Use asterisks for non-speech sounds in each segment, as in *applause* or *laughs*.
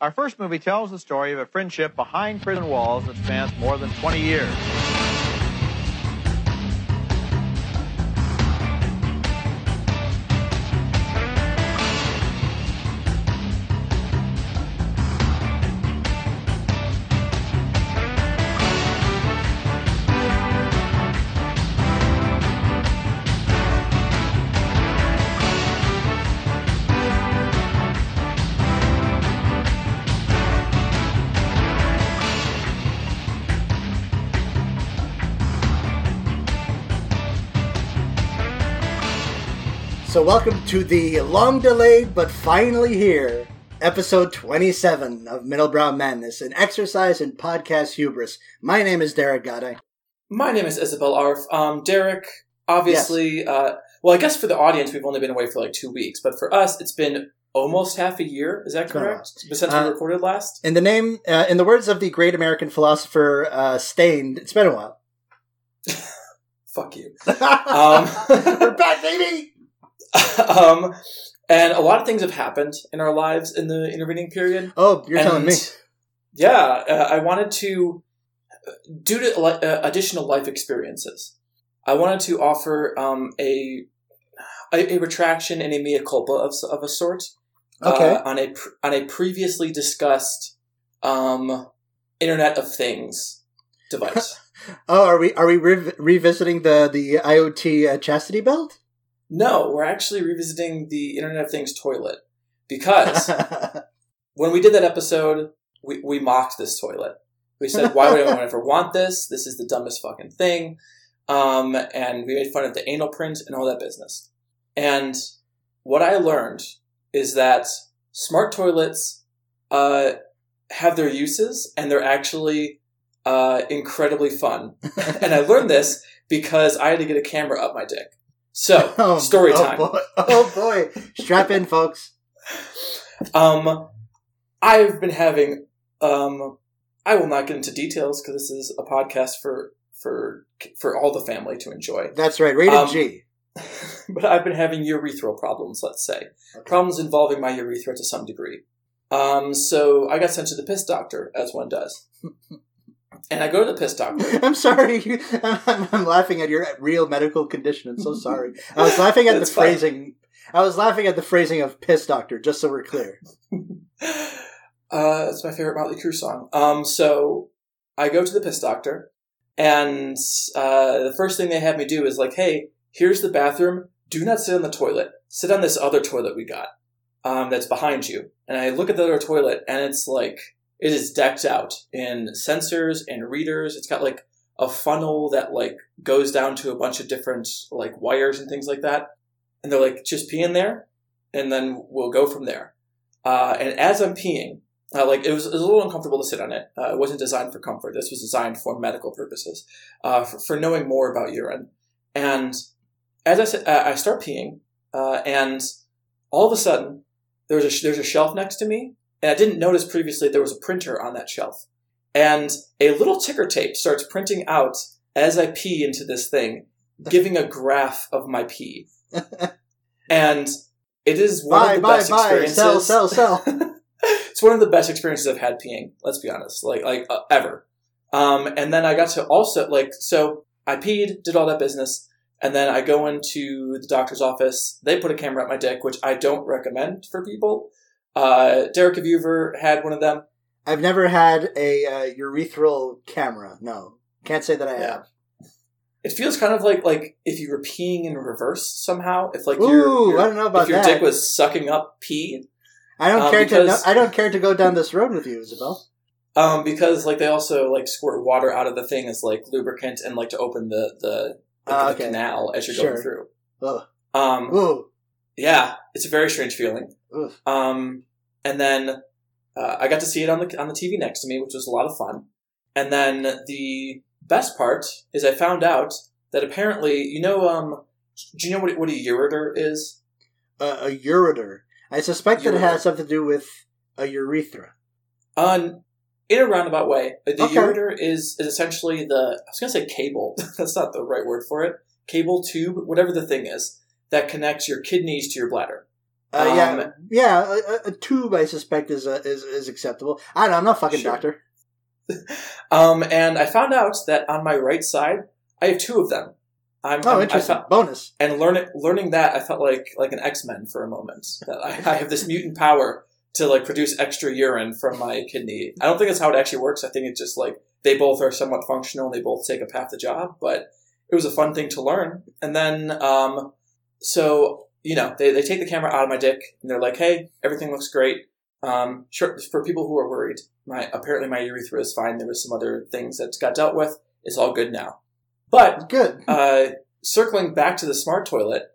Our first movie tells the story of a friendship behind prison walls that spans more than 20 years. Welcome to the long delayed but finally here episode 27 of Middlebrow Madness, an exercise in podcast hubris. My name is Derek Gade. My name is Isabel Arf. Um, Derek, obviously, uh, well, I guess for the audience, we've only been away for like two weeks, but for us, it's been almost half a year. Is that correct? Since Uh, we recorded last? In the name, uh, in the words of the great American philosopher uh, Staind, it's been a while. *laughs* Fuck you. *laughs* Um, We're back, baby! *laughs* um, and a lot of things have happened in our lives in the intervening period. Oh, you're telling me. Yeah, uh, I wanted to, due to uh, additional life experiences, I wanted to offer um, a, a a retraction and a mea culpa of, of a sort. Okay. Uh, on a pr- on a previously discussed um, Internet of Things device. *laughs* Oh, are we are we rev- revisiting the the IoT uh, chastity belt? No, we're actually revisiting the Internet of Things toilet because *laughs* when we did that episode, we, we mocked this toilet. We said, why would anyone ever want this? This is the dumbest fucking thing. Um, and we made fun of the anal print and all that business. And what I learned is that smart toilets uh, have their uses and they're actually uh, incredibly fun. *laughs* and I learned this because I had to get a camera up my dick. So, *laughs* Oh, story oh, time. boy. *laughs* Oh boy, strap in, folks. Um, I've been having. Um, I will not get into details because this is a podcast for for for all the family to enjoy. That's right, rated Um, G. *laughs* but I've been having urethral problems. Let's say problems involving my urethra to some degree. Um, so I got sent to the piss doctor, as one does. And I go to the piss doctor. *laughs* I'm sorry. *laughs* I'm, I'm laughing at your real medical condition. I'm so sorry. I was laughing at *laughs* the fine. phrasing. I was laughing at the phrasing of piss doctor, just so we're clear. Uh, it's my favorite Motley Crue song. Um, so I go to the piss doctor, and uh, the first thing they have me do is like, "Hey, here's the bathroom. Do not sit on the toilet. Sit on this other toilet we got, um, that's behind you." And I look at the other toilet, and it's like it is decked out in sensors and readers. It's got like a funnel that like goes down to a bunch of different like wires and things like that. And they're like, "Just pee in there, and then we'll go from there." Uh, and as I'm peeing, uh, like it was, it was a little uncomfortable to sit on it. Uh, it wasn't designed for comfort. This was designed for medical purposes, uh, for, for knowing more about urine. And as I said, uh, I start peeing, uh, and all of a sudden there's a there's a shelf next to me, and I didn't notice previously there was a printer on that shelf, and a little ticker tape starts printing out as I pee into this thing, giving a graph of my pee, *laughs* and it is one Bye, of the bye, best bye. experiences Sell, sell, sell. *laughs* it's one of the best experiences I've had peeing. Let's be honest, like like uh, ever. Um, and then I got to also like so I peed, did all that business, and then I go into the doctor's office. They put a camera at my dick, which I don't recommend for people. Uh, Derek, have you ever had one of them? I've never had a uh, urethral camera. No, can't say that I Yeah. have. It feels kind of like like if you were peeing in reverse somehow. If like Ooh, your, your I don't know about if your that. dick was sucking up pee. I don't um, care because- to. I don't care to go down this road with you, Isabel. Um, because like they also like squirt water out of the thing as like lubricant and like to open the the, the, Ah, the okay. canal as you're Sure. going through. Ugh. Um, Ooh, yeah, it's a very strange feeling. Oof. Um, and then uh, I got to see it on the on the TV next to me, which was a lot of fun. And then the best part is I found out that apparently, you know, um, do you know what what a ureter is? a, a ureter. I suspect that it has something to do with a urethra. On in a roundabout way, the Okay. ureter is is essentially the I was gonna say cable. *laughs* That's not the right word for it. Cable tube, whatever the thing is that connects your kidneys to your bladder. Uh, yeah, Um, yeah. A, a- a tube, I suspect, is uh, is is acceptable. I don't know. I'm not a fucking Sure. doctor. *laughs* Um, and I found out that on my right side, I have two of them. I'm, Oh, I'm- I interesting. felt- Bonus. and learning learning that, I felt like like an X Men for a moment. That I, I have this *laughs* mutant power to like produce extra urine from my kidney. I don't think that's how it actually works. I think it's just like they both are somewhat functional and they both take up half the job. But it was a fun thing to learn. And then, um, so you know, they they take the camera out of my dick and they're like, "Hey, everything looks great." Um, sure, for people who are worried, my apparently my urethra is fine. There was some other things that got dealt with. It's all good now. But Good. *laughs* uh, circling back to the smart toilet,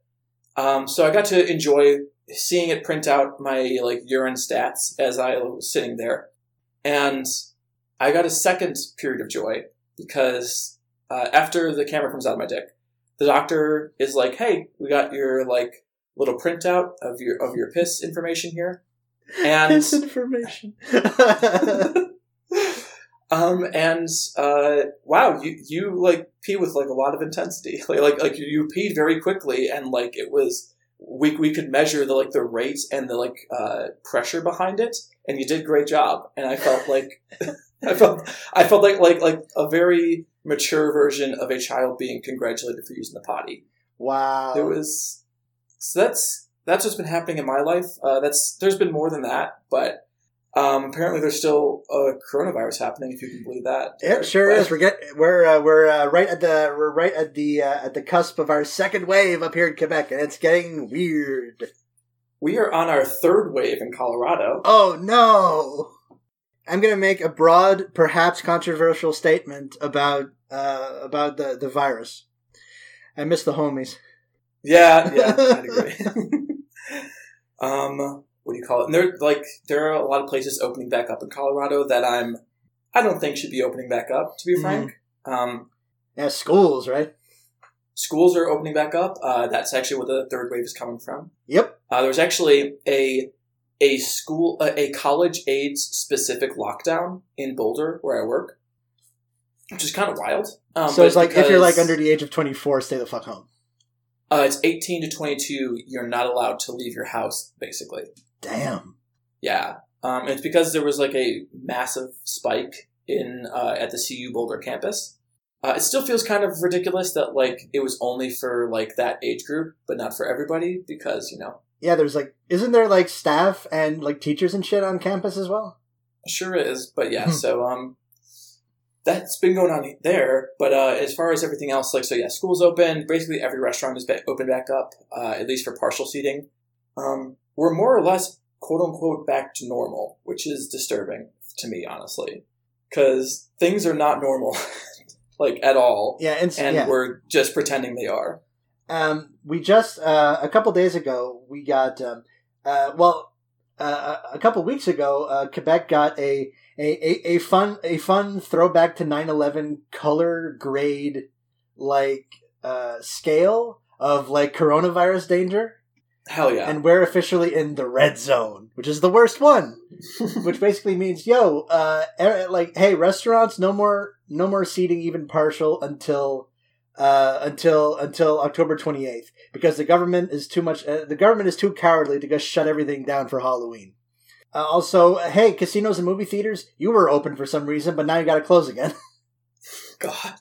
um, so I got to enjoy seeing it print out my like urine stats as I was sitting there, and I got a second period of joy because uh, after the camera comes out of my dick, the doctor is like, "Hey, we got your like little printout of your of your piss information here," *laughs* and This information. *laughs* Um and uh wow you you like pee with like a lot of intensity *laughs* like like like you, you peed very quickly and like it was we we could measure the like the rate and the like uh pressure behind it and you did a great job and I felt like I felt I felt like like like a very mature version of a child being congratulated for using the potty wow. it was so that's that's what's been happening in my life. Uh, that's there's been more than that, but um, apparently there's still a coronavirus happening. If you can believe that. It sure But- is. We're get, we're uh, we're uh, right at the we're right at the uh, at the cusp of our second wave up here in Quebec, and it's getting weird. We are on our third wave in Colorado. Oh no! I'm gonna make a broad, perhaps controversial statement about uh, about the the virus. I miss the homies. Yeah, yeah, *laughs* I'd agree. *laughs* um, what do you call it? And there, like, there are a lot of places opening back up in Colorado that I'm, I don't think should be opening back up. To be Mhm. frank, um, Yeah, schools, right? schools are opening back up. Uh, that's actually where the third wave is coming from. Yep. Uh, there was actually a a school a, a college AIDS specific lockdown in Boulder where I work, which is kind of wild. Um, so it's like if you're like under the age of 24, stay the fuck home. Uh, it's eighteen to twenty two. You're not allowed to leave your house, basically. Damn. Yeah, um, it's because there was like a massive spike in uh, at the CU Boulder campus. Uh, it still feels kind of ridiculous that like it was only for like that age group, but not for everybody because you know Yeah, there's like, isn't there like staff and like teachers and shit on campus as well? Sure is, but yeah. Hmm. so um, that's been going on there. But uh, as far as everything else, like so, yeah, school's open. Basically, every restaurant is ba- open back up, uh, at least for partial seating. Um, we're more or less quote unquote back to normal, which is disturbing to me, honestly, because things are not normal, *laughs* like at all, Yeah, and, and yeah. we're just pretending they are. Um, we just uh, a couple days ago we got um, uh, well uh, a couple weeks ago uh, Quebec got a, a, a, a fun a fun throwback to 9-11 color grade like uh, scale of like coronavirus danger Hell yeah! and we're officially in the red zone which is the worst one *laughs* which basically means yo uh er- like hey restaurants no more no more seating even partial until uh until until October 28th because the government is too much uh, the government is too cowardly to just shut everything down for Halloween. Uh, also, hey, casinos and movie theaters, you were open for some reason, but now you got to close again. *laughs* God,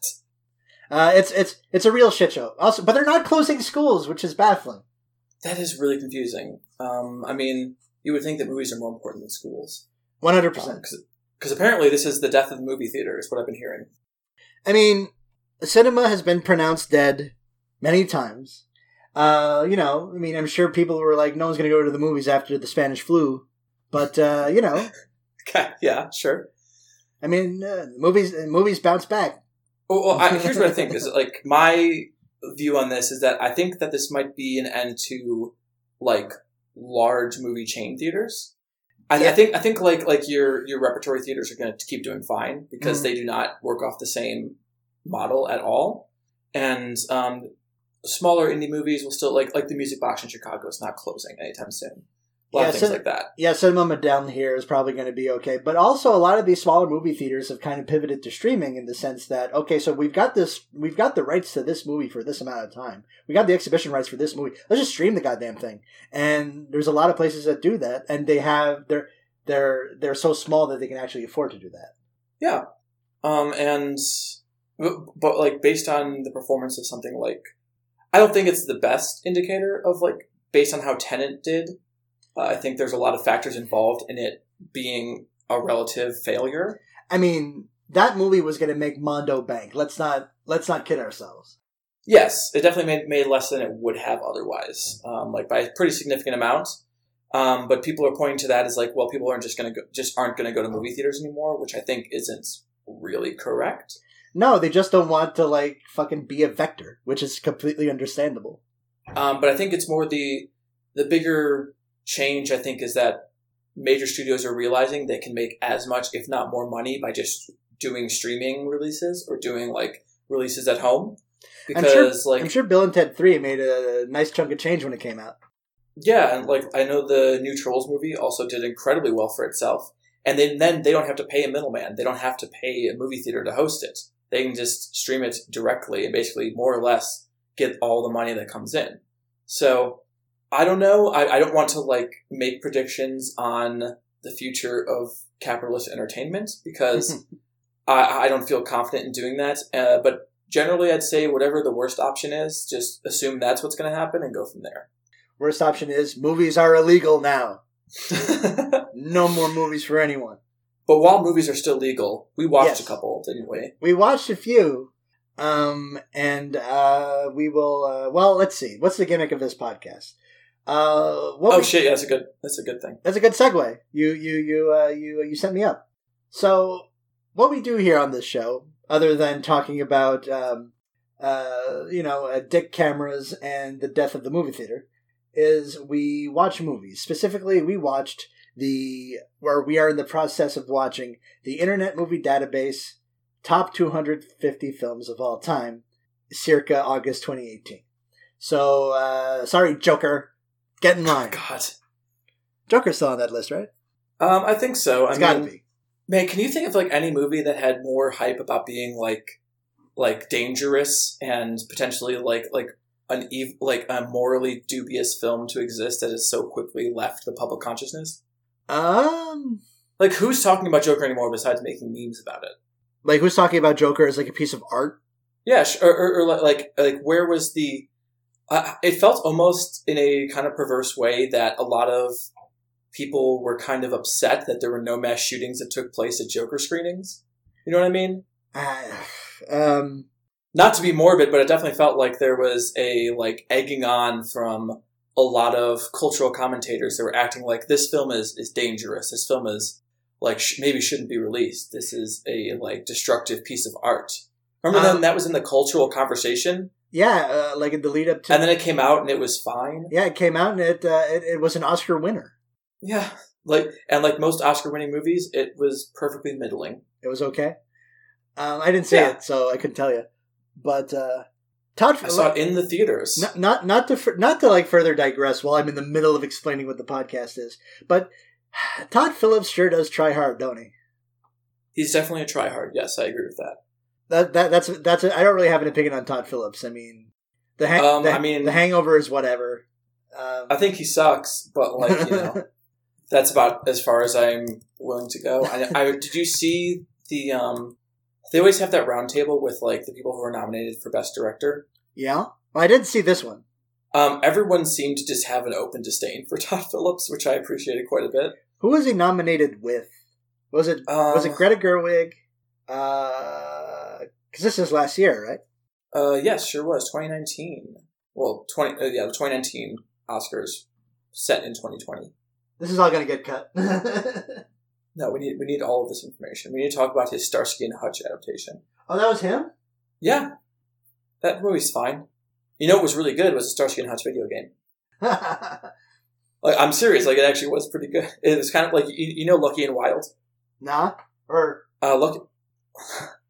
Uh, it's it's it's a real shit show. Also, but they're not closing schools, which is baffling. that is really confusing. Um, I mean, you would think that movies are more important than schools. One hundred percent. Because apparently this is the death of the movie theater, is what I've been hearing. I mean, cinema has been pronounced dead many times. Uh, you know, I mean, I'm sure people were like, no one's going to go to the movies after the Spanish flu, but uh, you know, *laughs* Okay, yeah, sure. I mean, uh, movies movies bounce back. Well, well I, here's what I think is like my view on this is that I think that this might be an end to like large movie chain theaters. I, I think I think like like your your repertory theaters are going to keep doing fine because Mhm. they do not work off the same model at all, and um, smaller indie movies will still like like the Music Box in Chicago is not closing anytime soon. A lot Yeah, of things so- like that. yeah, cinema down here is probably going to be okay. But also, a lot of these smaller movie theaters have kind of pivoted to streaming in the sense that okay, so we've got this, we've got the rights to this movie for this amount of time. We got the exhibition rights for this movie. Let's just stream the goddamn thing. And there's a lot of places that do that, and they have they're they're they're so small that they can actually afford to do that. Yeah. Um, and but like based on the performance of something like, I don't think it's the best indicator of like based on how Tenet did. Uh, I think there's a lot of factors involved in it being a relative failure. I mean, that movie was going to make Mondo bank. Let's not let's not kid ourselves. Yes, it definitely made, made less than it would have otherwise, um, like by a pretty significant amount. Um, but people are pointing to that as like, well, people aren't just going to go, just aren't going to go to movie theaters anymore, which I think isn't really correct. No, they just don't want to like fucking be a vector, which is completely understandable. Um, but I think it's more the the bigger change. I think is that major studios are realizing they can make as much, if not more, money by just doing streaming releases or doing like releases at home. I'm sure- Because like I'm sure Bill and Ted Three made a nice chunk of change when it came out. Yeah, and like I know the new Trolls movie also did incredibly well for itself. And then then they don't have to pay a middleman. They don't have to pay a movie theater to host it. They can just stream it directly and basically more or less get all the money that comes in. So I don't know. I, I don't want to like make predictions on the future of capitalist entertainment because *laughs* I, I don't feel confident in doing that. Uh, but generally, I'd say whatever the worst option is, just assume that's what's going to happen and go from there. Worst option is movies are illegal now. *laughs* No more movies for anyone. But while movies are still legal, we watched Yes. a couple, didn't we? We watched a few, um, and uh, we will. Uh, well, let's see. What's the gimmick of this podcast? Uh, what Oh shit, yeah, that's a good that's a good thing. That's a good segue. You you you uh, you you set me up. So what we do here on this show, other than talking about um, uh, you know uh, dick cameras and the death of the movie theater, is we watch movies. Specifically, we watched the where we are in the process of watching the Internet Movie Database top 250 films of all time, circa August 2018. So uh, sorry, Joker, get in line. God. Joker's still on that list, right? Um, I think so. It's I gotta mean, be. man, can you think of like any movie that had more hype about being like like dangerous and potentially like like an ev- like a morally dubious film to exist that has so quickly left the public consciousness? Um, Like, who's talking about Joker anymore besides making memes about it? like who's talking about Joker as like a piece of art? Yeah, or, or, or like- like like where was the? Uh, it felt almost in a kind of perverse way that a lot of people were kind of upset that there were no mass shootings that took place at Joker screenings. You know what I mean? Uh, um, Not to be morbid, but it definitely felt like there was a like egging on from a lot of cultural commentators that were acting like this film is is dangerous. This film is like sh- maybe shouldn't be released. This is a like destructive piece of art. Remember Um, then that was in the cultural conversation, yeah, uh, like in the lead up to and then it came out and it was fine. yeah, it came out and it, uh, it it was an Oscar winner. Yeah, like and like most Oscar-winning movies, it was perfectly middling. It was okay. Um, I didn't see Yeah. it, so I couldn't tell you. But uh, Todd, I saw it in the theaters. not not not to not to like further digress while I'm in the middle of explaining what the podcast is, but *sighs* Todd Phillips sure does try hard, don't he? He's definitely a tryhard. Yes, I agree with that. That that that's that's I don't really have an opinion on Todd Phillips. I mean, the hang, Um, the, I mean- the Hangover is whatever. Um, I think he sucks, but like you know. *laughs* that's about as far as I'm willing to go. I, I did you see the um? They always have that roundtable with like the people who are nominated for best director. yeah, well, I did see this one. Um, everyone seemed to just have an open disdain for *laughs* Todd Phillips, which I appreciated quite a bit. Who was he nominated with? Was it Um, was it Greta Gerwig? Because this is last year, right? Uh, yes, sure was 2019. Well, 20 uh, yeah, the 2019 Oscars set in 2020. This is all going to get cut. *laughs* No, we need we need all of this information. We need to talk about his Starsky and Hutch adaptation. oh, that was him. Yeah, that movie's fine. You know what was really good was the Starsky and Hutch video game. *laughs* Like I'm serious, like it actually was pretty good. *laughs* It was kind of like you, you know Lucky and Wild. nah, or Uh, Lucky,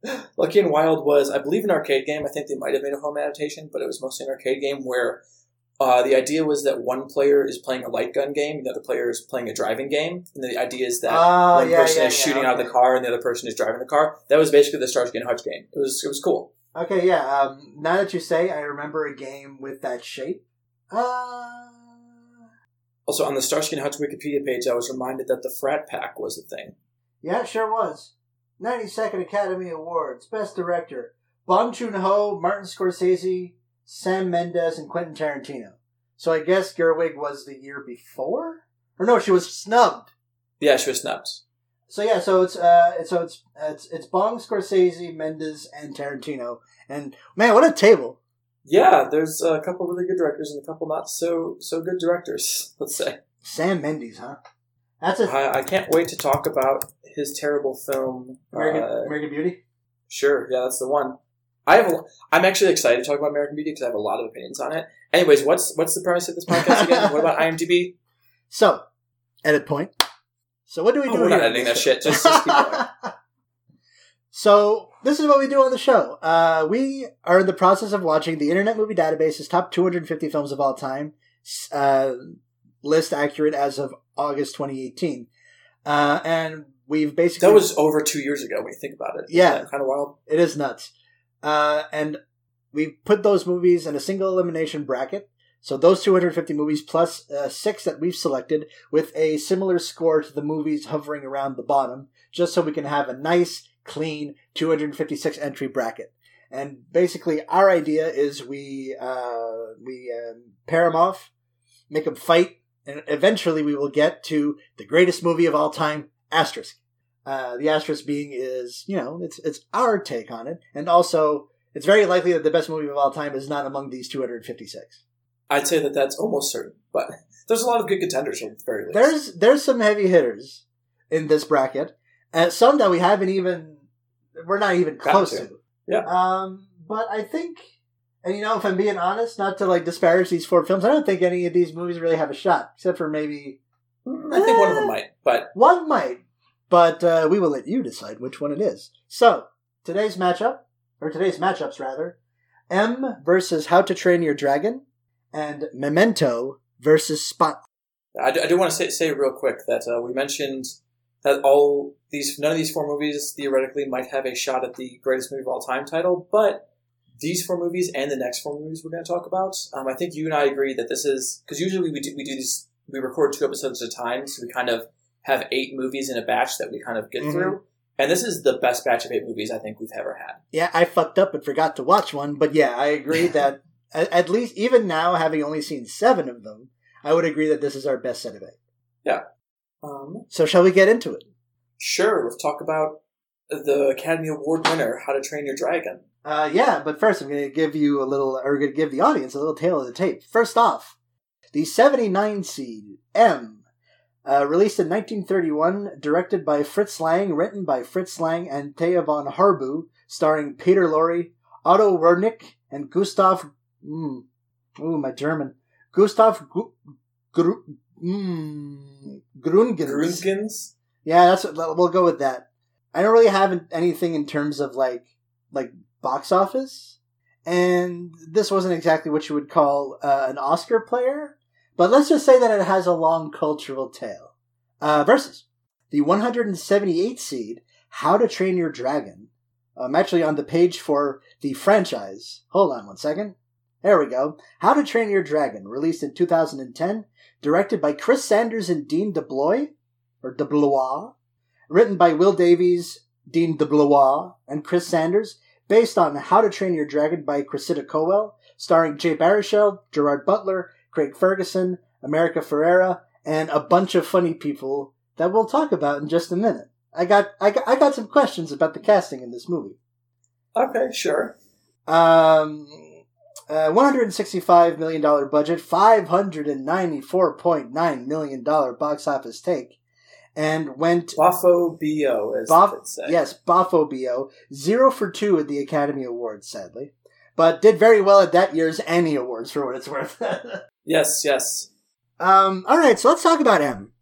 *gasps* Lucky and Wild was, I believe, an arcade game. I think they might have made a home adaptation, but it was mostly an arcade game where Uh, the idea was that one player is playing a light gun game, and the other player is playing a driving game. And the idea is that Oh, one yeah, person yeah, is yeah, shooting out of the car, and the other person is driving the car. That was basically the Starsky and Hutch game. It was it was cool. Okay, yeah. Um, now that you say, I remember a game with that shape. Uh, Also, on the Starsky and Hutch Wikipedia page, I was reminded that the frat pack was a thing. yeah, it sure was. 92nd Academy Awards, Best Director. Bong Joon-ho, Martin Scorsese, Sam Mendes, and Quentin Tarantino. So I guess Gerwig was the year before? Or no, she was snubbed. Yeah, she was snubbed. So yeah, so it's uh, so it's it's it's Bong, Scorsese, Mendes, and Tarantino. And man, what a table! Yeah, there's a couple really good directors and a couple not so so good directors. *laughs* Let's say. Sam Mendes, huh? That's a I, I can't wait to talk about his terrible film. American, uh, American Beauty. Sure, yeah, that's the one. I have. A, I'm actually excited to talk about American Beauty because I have a lot of opinions on it. Anyways, what's what's the premise of this podcast again? *laughs* what about IMDb? So, edit point. So what do we Oh, do we're not editing that shit. Just, just keep going. *laughs* so this is what we do on the show. Uh, we are in the process of watching the Internet Movie Database's top 250 films of all time, uh, list accurate as of August 2018, uh, and we've basically That was over two years ago when you think about it. Yeah. kind of wild. It is nuts. Uh, and we put those movies in a single elimination bracket. So those 250 movies plus uh, six that we've selected with a similar score to the movies hovering around the bottom, just so we can have a nice, clean 256 entry bracket. And basically, our idea is we uh, we um, pair them off, make them fight, and eventually we will get to the greatest movie of all time, Asterisk. Uh, the asterisk being is, you know, it's it's our take on it, and also it's very likely that the best movie of all time is not among these 256. I'd say that that's almost certain, but *laughs* there's a lot of good contenders at the very least. There's there's some heavy hitters in this bracket, and some that we haven't even we're not even close to. to. Yeah. Um, but I think, and you know, if I'm being honest, not to like disparage these four films, I don't think any of these movies really have a shot, except for maybe I think one of them might, but One might, but uh, we will let you decide which one it is. So, today's matchup, or today's matchups rather, M versus How to Train Your Dragon, and Memento versus Spot. I do, I do want to say, say real quick that uh, we mentioned that all these none of these four movies theoretically might have a shot at the greatest movie of all time title, but these four movies and the next four movies we're going to talk about, um, I think you and I agree that this is because usually we do, we do these we record two episodes at a time, so we kind of have eight movies in a batch that we kind of get Mhm. through, and this is the best batch of eight movies I think we've ever had. Yeah, I fucked up and forgot to watch one, but yeah, I agree *laughs* that at, at least even now, having only seen seven of them, I would agree that this is our best set of eight. Um, So, shall we get into it? sure, let's talk about the Academy Award winner, How to Train Your Dragon. Uh, yeah, but first I'm going to give you a little, or going to give the audience a little tale of the tape. First off, the 79 seed M, uh, released in 1931, directed by Fritz Lang, written by Fritz Lang and Thea von Harbou, starring Peter Lorre, Otto Wernicke, and Gustav. Mm, ooh, my German. Gustav Gu, Gru, mm, Grungens. Grunskins? Yeah, that's what, we'll go with that. I don't really have anything in terms of like like box office, and this wasn't exactly what you would call uh, an Oscar player. But let's just say that it has a long cultural tail. Uh, versus the 178th seed, How to Train Your Dragon. I'm actually on the page for the franchise. Hold on one second. There we go. How to Train Your Dragon, released in 2010, directed by Chris Sanders and Dean DeBlois, or DeBlois, written by Will Davies, Dean DeBlois, and Chris Sanders, based on How to Train Your Dragon by Cressida Cowell, starring Jay Baruchel, Gerard Butler, Craig Ferguson, America Ferrera, and a bunch of funny people that we'll talk about in just a minute. I got, I got, I got some questions about the casting in this movie. Okay, sure. Um, uh, $165 million budget, $594.9 million box office take, and went Buffo Bo, as the kids say. Yes, Boffo Zero for two at the Academy Awards, sadly. But did very well at that year's Annie Awards, for what it's worth. *laughs* Yes, yes. um, all right, so let's talk about M.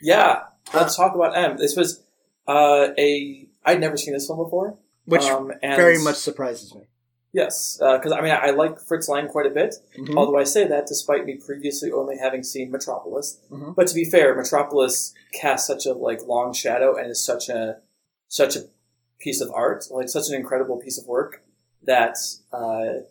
Yeah, let's talk about M. This was uh, a. I'd never seen this film before. Which um, very much surprises me. Yes, because I mean I, I like Fritz Lang quite a bit. Mhm. Although I say that despite me previously only having seen Metropolis. Mhm. But to be fair, Metropolis casts such a like long shadow and is such a such a piece of art, like such an incredible piece of work that uh,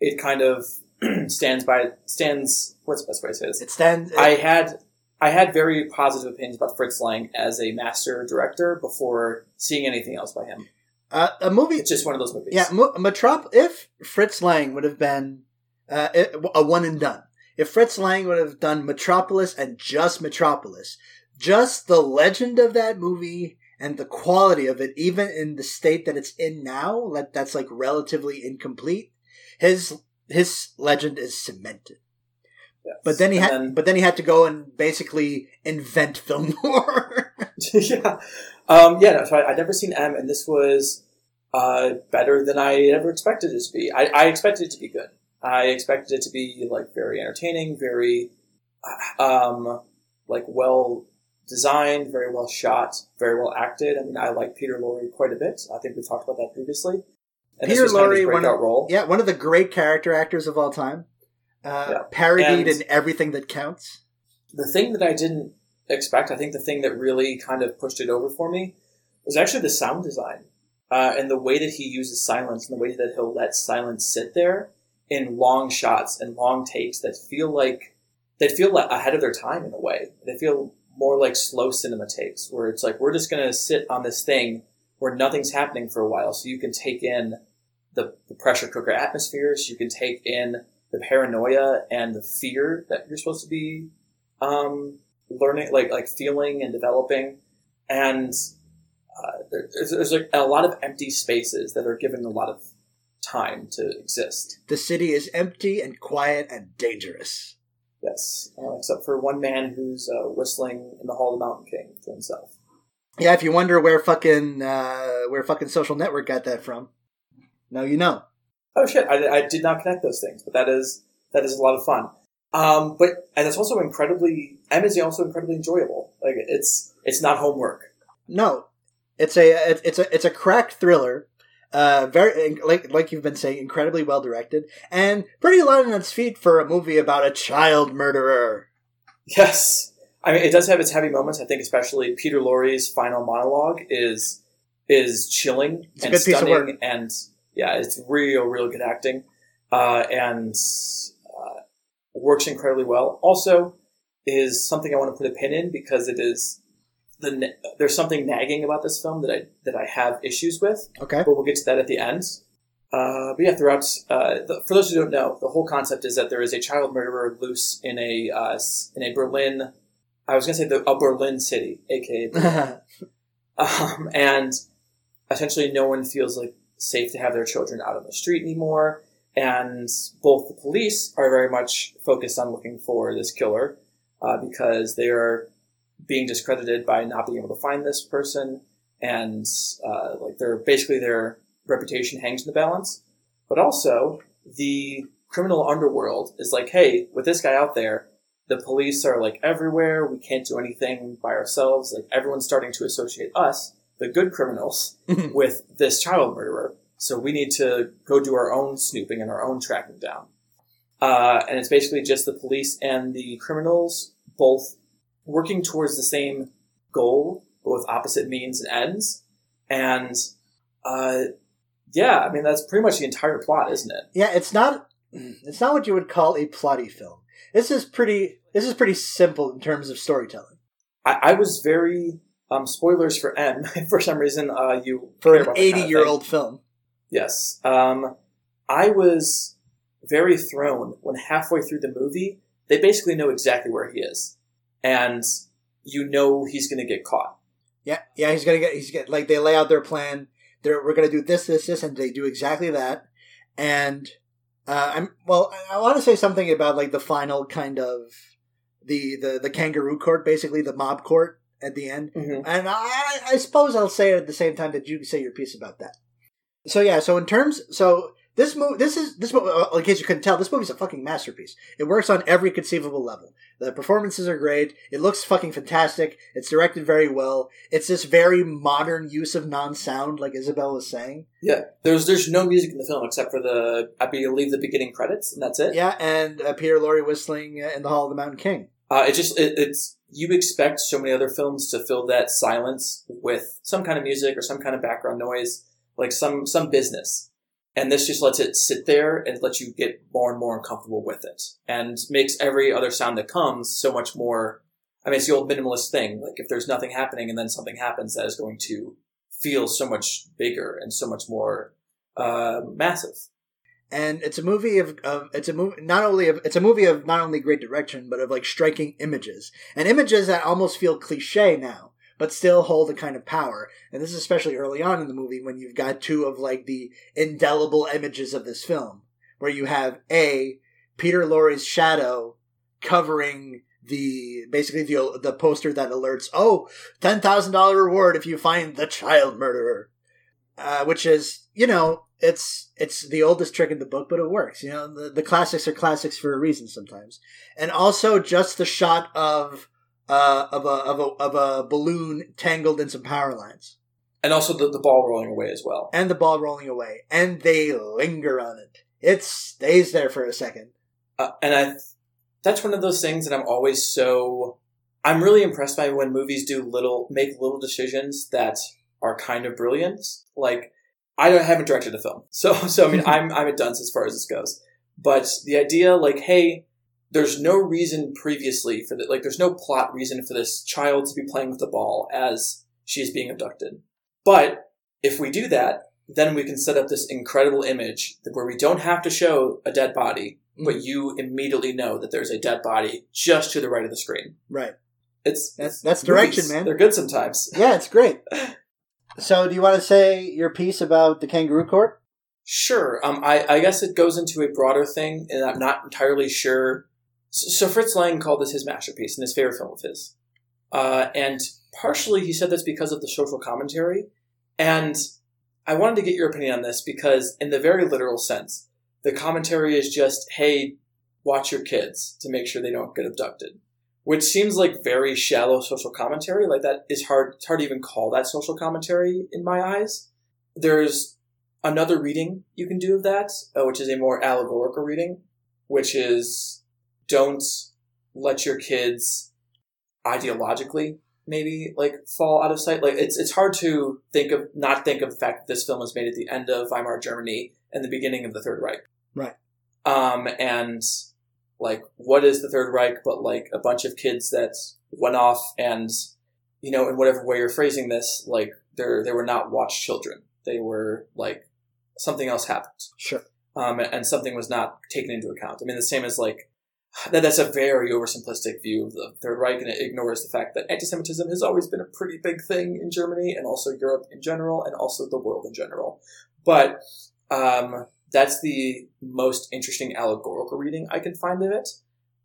it kind of *clears throat* stands by stands. What's the best way to say this? It stands. I had I had very positive opinions about Fritz Lang as a master director before seeing anything else by him. Uh, a movie. It's just one of those movies. Yeah, Mo- Metrop. If Fritz Lang would have been uh, a one and done, if Fritz Lang would have done Metropolis and just Metropolis, just the legend of that movie and the quality of it, even in the state that it's in now, that that's like relatively incomplete. His his legend is cemented. Yes. But then he And had, then- but then he had to go and basically invent film *laughs* noir. *laughs* yeah, um, yeah. No, so I, I'd never seen M, and this was uh, better than I ever expected it to be. I, I expected it to be good. I expected it to be like very entertaining, very uh, um, like well designed, very well shot, very well acted. I mean, I like Peter Lorre quite a bit. I think we talked about that previously. And Peter was kind of Lorre, one of- role. yeah, one of the great character actors of all time. Uh, Yeah. Parodied And- in everything that counts. the thing that I didn't expect, I think the thing that really kind of pushed it over for me was actually the sound design uh, and the way that he uses silence and the way that he'll let silence sit there in long shots and long takes that feel like they feel ahead of their time in a way. They feel more like slow cinema takes where it's like we're just going to sit on this thing where nothing's happening for a while, so you can take in the, the pressure cooker atmospheres, you can take in the paranoia and the fear that you're supposed to be um, learning, like like feeling and developing, and uh, there's, there's like a lot of empty spaces that are given a lot of time to exist. The city is empty and quiet and dangerous. Yes, uh, except for one man who's uh, whistling in the Hall of the Mountain King to himself. Yeah, if you wonder where fucking uh, where fucking social network got that from, now you know. Oh shit! I, I did not connect those things, but that is that is a lot of fun. Um, but and it's also incredibly. M is also incredibly enjoyable. Like it's it's not homework. No, it's a it's a it's a cracked thriller. Uh, very like like you've been saying, incredibly well directed and pretty light on its feet for a movie about a child murderer. Yes, I mean it does have its heavy moments. I think especially Peter Lorre's final monologue is is chilling It's and good piece of work. stunning, and yeah, it's real, real good acting, uh, and works incredibly well. Also, is something I want to put a pin in because it is the there's something nagging about this film that I that I have issues with, Okay, but we'll get to that at the end. Uh, but yeah, throughout, uh, the, for those who don't know, the whole concept is that there is a child murderer loose in a uh, in a Berlin. I was going to say the a Berlin city, aka *laughs* Berlin. um, and essentially no one feels like safe to have their children out on the street anymore. And both the police are very much focused on looking for this killer uh, because they are being discredited by not being able to find this person, and uh, like they're basically their reputation hangs in the balance. But also the criminal underworld is like, hey, with this guy out there, the police are like everywhere. We can't do anything by ourselves. Like everyone's starting to associate us, the good criminals, *laughs* with this child murderer. So we need to go do our own snooping and our own tracking down. Uh, and it's basically just the police and the criminals both working towards the same goal, but with opposite means and ends. And uh, yeah, I mean that's pretty much the entire plot, isn't it? yeah, it's not it's not what you would call a plotty film. This is pretty this is pretty simple in terms of storytelling I, I was very um, spoilers for M. *laughs* for some reason, uh, you for an about that kind of eighty year old film. Yes. Um, I was very thrown when halfway through the movie, they basically know exactly where he is. And you know he's going to get caught. Yeah, yeah, he's gonna get he's get like they lay out their plan. They're we're gonna do this, this, this, and they do exactly that. And uh, I'm well. I, I want to say something about like the final kind of the the the kangaroo court, basically the mob court at the end. Mm-hmm. And I, I suppose I'll say it at the same time that you say your piece about that. So yeah, so in terms, so this movie, this is this movie. uh, In case you couldn't tell, this movie's a fucking masterpiece. It works on every conceivable level. The performances are great. It looks fucking fantastic. It's directed very well. It's this very modern use of non-sound, like Isabel was saying. Yeah, there's there's no music in the film except for the I believe the beginning credits, and that's it. Yeah, and uh, Peter Lorre whistling uh, in the Hall of the Mountain King. Uh, it just it, it's you expect so many other films to fill that silence with some kind of music or some kind of background noise, like some some business, and this just lets it sit there and lets you get more and more uncomfortable with it, and makes every other sound that comes so much more. I mean, it's the old minimalist thing. Like if there's nothing happening and then something happens, that is going to feel so much bigger and so much more uh, massive and it's a movie of, of it's a movie not only of it's a movie of not only great direction but of like striking images and images that almost feel cliche now but still hold a kind of power and this is especially early on in the movie when you've got two of like the indelible images of this film where you have a peter lorre's shadow covering the basically the the poster that alerts oh $10000 reward if you find the child murderer uh, which is you know it's it's the oldest trick in the book, but it works. You know, the, the classics are classics for a reason sometimes. And also just the shot of uh of a of a of a balloon tangled in some power lines. And also the, the ball rolling away as well. And the ball rolling away. And they linger on it. It stays there for a second. Uh, and I that's one of those things that I'm always so I'm really impressed by when movies do little make little decisions that are kind of brilliant. Like I haven't directed a film, so *laughs* so I mean *laughs* I'm I'm a dunce as far as this goes. But the idea, like, hey, there's no reason previously for that, like, there's no plot reason for this child to be playing with the ball as she's being abducted. But if we do that, then we can set up this incredible image where we don't have to show a dead body, mm-hmm. but you immediately know that there's a dead body just to the right of the screen. Right. It's that's, that's direction, man. They're good sometimes. Yeah, it's great. *laughs* So, do you want to say your piece about the Kangaroo Court? Sure. Um, I, I guess it goes into a broader thing, and I'm not entirely sure. So, Fritz Lang called this his masterpiece and his favorite film of his. Uh, and partially he said this because of the social commentary. And I wanted to get your opinion on this because, in the very literal sense, the commentary is just, hey, watch your kids to make sure they don't get abducted which seems like very shallow social commentary. Like that is hard. It's hard to even call that social commentary in my eyes. There's another reading you can do of that, uh, which is a more allegorical reading, which is don't let your kids ideologically maybe like fall out of sight. Like it's it's hard to think of not think of the fact that this film was made at the end of Weimar Germany and the beginning of the Third Reich. Right. Um, and like what is the Third Reich but like a bunch of kids that went off and you know in whatever way you're phrasing this like they're they were not watched children they were like something else happened sure um, and something was not taken into account I mean the same as like that that's a very oversimplistic view of the Third Reich and it ignores the fact that anti-Semitism has always been a pretty big thing in Germany and also Europe in general and also the world in general but um, that's the most interesting allegorical reading I can find of it.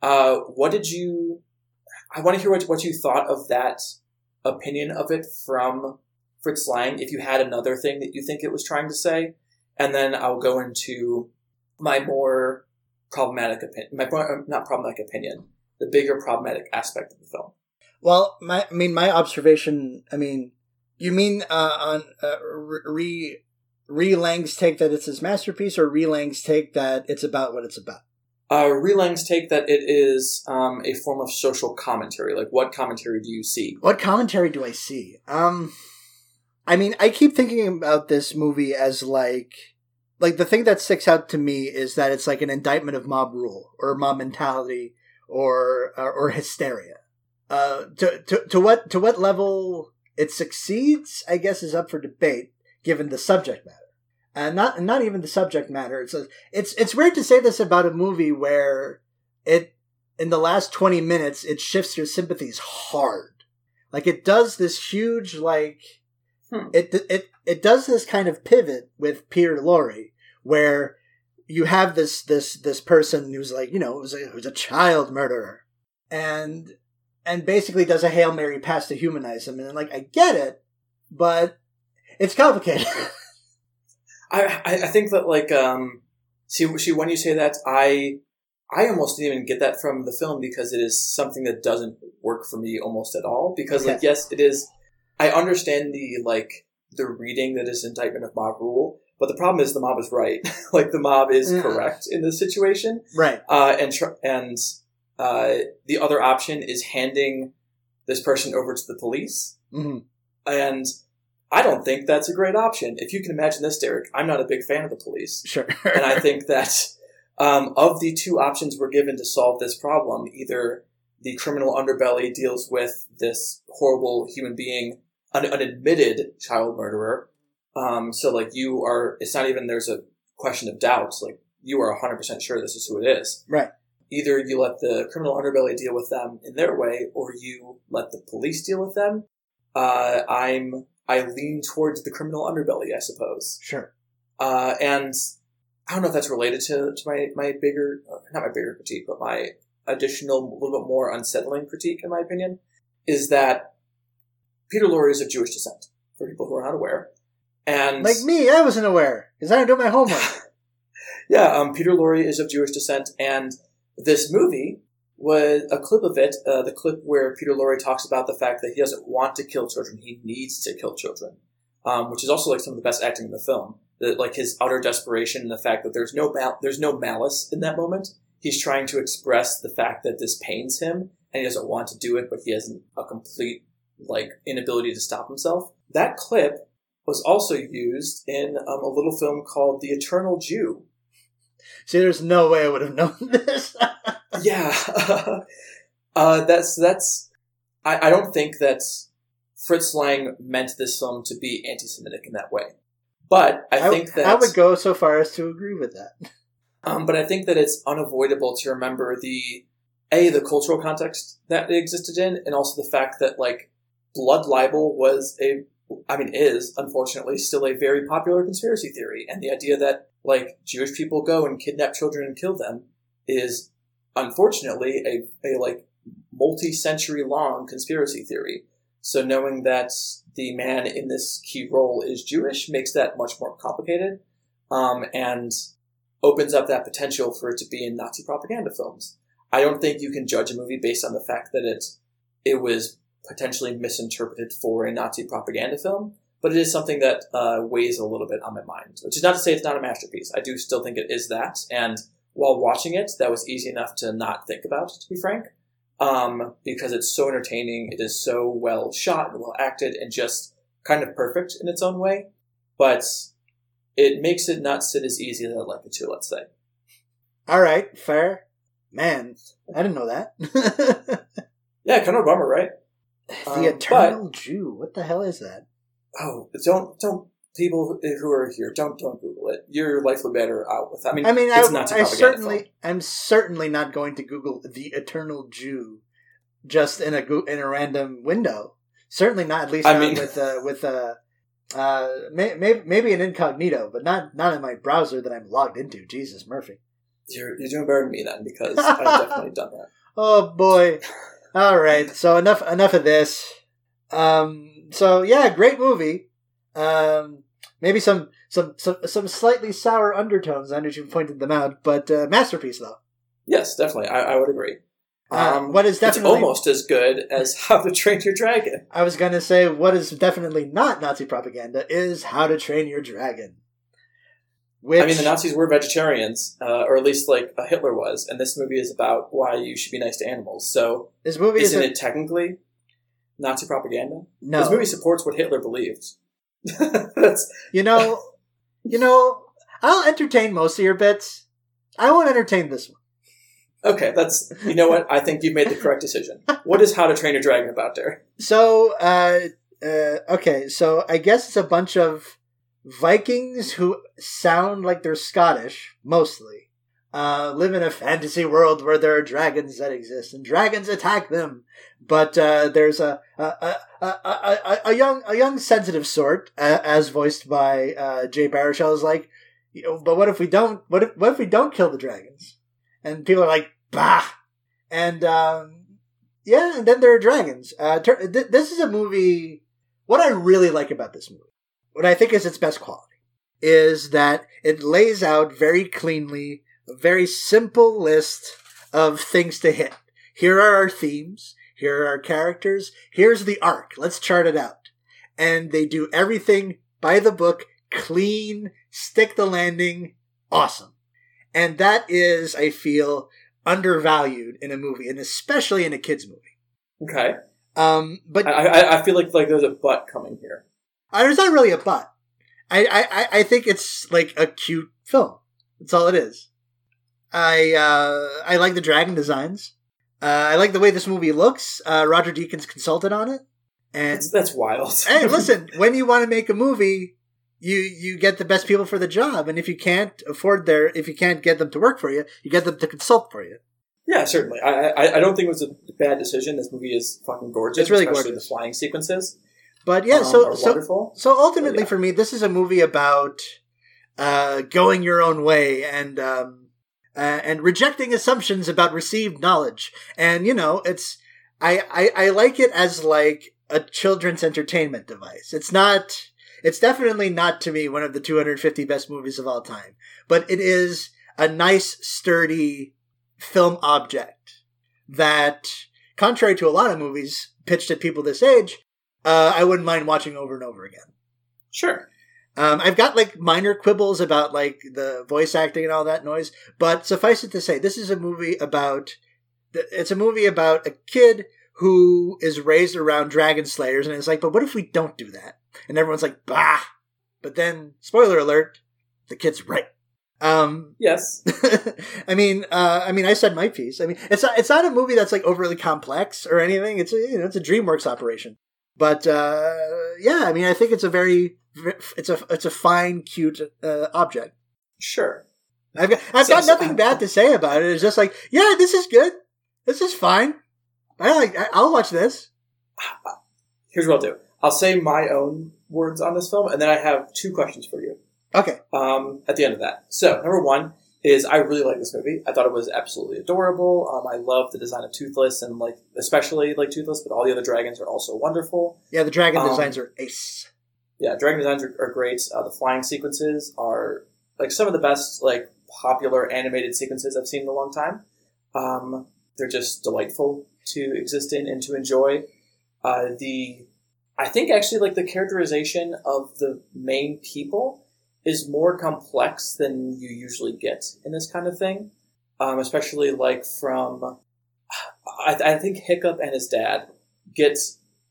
Uh, what did you? I want to hear what what you thought of that opinion of it from Fritz Lang. If you had another thing that you think it was trying to say, and then I'll go into my more problematic opinion. My not problematic opinion. The bigger problematic aspect of the film. Well, my I mean my observation. I mean, you mean uh, on uh, re Re Lang's take that it's his masterpiece, or Re Lang's take that it's about what it's about? Uh, Re Lang's take that it is um, a form of social commentary. Like, what commentary do you see? What commentary do I see? Um, I mean, I keep thinking about this movie as like, like the thing that sticks out to me is that it's like an indictment of mob rule or mob mentality or or, or hysteria. Uh, to, to to what to what level it succeeds, I guess, is up for debate given the subject matter. And not not even the subject matter. It's a, it's it's weird to say this about a movie where it in the last 20 minutes it shifts your sympathies hard. Like it does this huge like hmm. it it it does this kind of pivot with Peter Lorre where you have this this this person who's like, you know, who's a, who's a child murderer and and basically does a Hail Mary pass to humanize him and like I get it, but it's complicated. *laughs* I I think that like um see see when you say that I I almost didn't even get that from the film because it is something that doesn't work for me almost at all. Because like, yes, it is. I understand the like the reading that is indictment of mob rule, but the problem is the mob is right. *laughs* like the mob is correct in this situation, Right. uh, and tr- and uh, the other option is handing this person over to the police, hmm and I don't think that's a great option. If you can imagine this, Derek, I'm not a big fan of the police Sure. and I think *laughs* that um, of the two options we're given to solve this problem, either the criminal underbelly deals with this horrible human being, an admitted child murderer. Um, so, like, you are, it's not even there's a question of doubt. Like, you are 100% sure this is who it is. Right. Either you let the criminal underbelly deal with them in their way, or you let the police deal with them. Uh, I'm, I lean towards the criminal underbelly, I suppose. sure. Uh, and I don't know if that's related to, to my, my bigger, uh, not my bigger critique, but my additional, a little bit more unsettling critique, in my opinion, is that Peter Lorre is of Jewish descent, for people who are not aware. And Like me, I wasn't aware because I don't do my homework. *laughs* yeah, um, Peter Lorre is of Jewish descent, and this movie was a clip of it, uh, the clip where Peter Lorre talks about the fact that he doesn't want to kill children, he needs to kill children, um, which is also like some of the best acting in the film. That like his utter desperation and the fact that there's no mal- there's no malice in that moment. He's trying to express the fact that this pains him, and he doesn't want to do it, but he has a complete like inability to stop himself. That clip was also used in um, a little film called The Eternal Jew, See, there's no way I would have *laughs* known this. yeah, *laughs* uh, that's that's. I, I don't think that Fritz Lang meant this film to be anti-Semitic in that way, but I, think that I would go so far as to agree with that. *laughs* Um, but I think that it's unavoidable to remember the a the cultural context that it existed in, and also the fact that like blood libel was a, I mean, is unfortunately still a very popular conspiracy theory, and the idea that like Jewish people go and kidnap children and kill them is unfortunately a a like multi-century long conspiracy theory. So knowing that the man in this key role is Jewish makes that much more complicated, um, and opens up that potential for it to be in Nazi propaganda films. I don't think you can judge a movie based on the fact that it it was potentially misinterpreted for a Nazi propaganda film, but it is something that uh, weighs a little bit on my mind. Which is not to say it's not a masterpiece. I do still think it is that, and while watching it, that was easy enough to not think about, to be frank, um, because it's so entertaining. It is so well shot and well acted, and just kind of perfect in its own way. But it makes it not sit as easy as I'd like it to, let's say. All right, fair. Man, I didn't know that. *laughs* Yeah, kind of a bummer, right? *sighs* the Um, Eternal Jew. What the hell is that? Oh, don't don't people who are here don't don't Google it. Your life will be better out with. I mean, I mean, I, not I certainly, I'm certainly not going to Google the Eternal Jew just in a in a random window. Certainly not, at least I not mean- with uh, with uh, *laughs* uh, may, may, maybe an incognito, but not not in my browser that I'm logged into. Jesus Murphy. You're you're doing better than me then because *laughs* I've definitely done that. Oh boy. *laughs* All right. So enough enough of this. Um so yeah, great movie. Um maybe some some some, some slightly sour undertones. I know you pointed them out, but uh, masterpiece though. Yes, definitely. I, I would agree. Uh, Um, what is It's definitely almost as good as *laughs* How to Train Your Dragon. I was going to say what is definitely not Nazi propaganda is How to Train Your Dragon. Which I mean, the Nazis were vegetarians, uh, or at least like uh, Hitler was, and this movie is about why you should be nice to animals. So, this movie isn't is it technically Nazi propaganda? no. This movie supports what Hitler believed. *laughs* That's You know, *laughs* you know, I'll entertain most of your bits. I won't entertain this one. okay. That's you know what? I think you've made the correct decision. What is How to Train Your Dragon about there? So, uh, uh, okay, so I guess it's a bunch of Vikings who sound like they're Scottish, mostly. Uh, live in a fantasy world where there are dragons that exist, and dragons attack them. But uh, there's a a, a, a, a young a young sensitive sort, uh, as voiced by uh, Jay Baruchel, is like, but what if we don't? What if what if we don't kill the dragons? And people are like, bah. And um, yeah, and then there are dragons. Uh, tur- th- this is a movie. What I really like about this movie, what I think is its best quality, is that it lays out very cleanly a very simple list of things to hit. Here are our themes. Here are our characters. Here's the arc. Let's chart it out. And they do everything by the book, clean, stick the landing, awesome. And that is, I feel, undervalued in a movie, and especially in a kids movie. Okay. Um, but I, I, I feel like like there's a butt coming here. Uh, there's not really a but. I, I, I- I think it's like a cute film. That's all it is. I uh, I like the dragon designs. Uh, I like the way this movie looks. Uh, Roger Deakins consulted on it, and That's, that's wild. *laughs* hey, listen, *laughs* when you want to make a movie, you you get the best people for the job, and if you can't afford their, if you can't get them to work for you, you get them to consult for you. yeah, certainly. I, I I don't think it was a bad decision. This movie is fucking gorgeous. It's really especially gorgeous. The flying sequences. But yeah, um, so so wonderful. so ultimately Oh, yeah. for me, this is a movie about uh, going your own way and um, uh, and rejecting assumptions about received knowledge. And you know, it's I, I I like it as like a children's entertainment device. It's not. It's definitely not to me one of the 250 best movies of all time, but it is a nice, sturdy film object that, contrary to a lot of movies pitched at people this age, uh, I wouldn't mind watching over and over again. Sure. Um, I've got like minor quibbles about like the voice acting and all that noise, but suffice it to say, this is a movie about. It's a movie about a kid who is raised around dragon slayers, and it's like, but what if we don't do that? And everyone's like, bah. But then, spoiler alert, the kid's right. Um, Yes. *laughs* I mean, uh, I mean, I said my piece. I mean, it's not, it's not a movie that's like overly complex or anything. It's a, you know, it's a DreamWorks operation. But uh, yeah, I mean, I think it's a very, it's a, it's a fine, cute uh, object. Sure. I've got, I've So- got so- nothing bad to say about it. It's just like, yeah, this is good. This is fine. I like. I'll watch this. Here's what I'll do. I'll say my own words on this film, and then I have two questions for you. Okay. um, at the end of that. So, number one is I really like this movie. I thought it was absolutely adorable. Um, I love the design of Toothless and like especially like Toothless, but all the other dragons are also wonderful. Yeah, the dragon Um, designs are ace. Yeah, dragon designs are, are great. Uh, the flying sequences are like some of the best like popular animated sequences I've seen in a long time. Um, they're just delightful to exist in and to enjoy. Uh, the I think actually like the characterization of the main people is more complex than you usually get in this kind of thing. Um, especially like from I, I think Hiccup and his dad get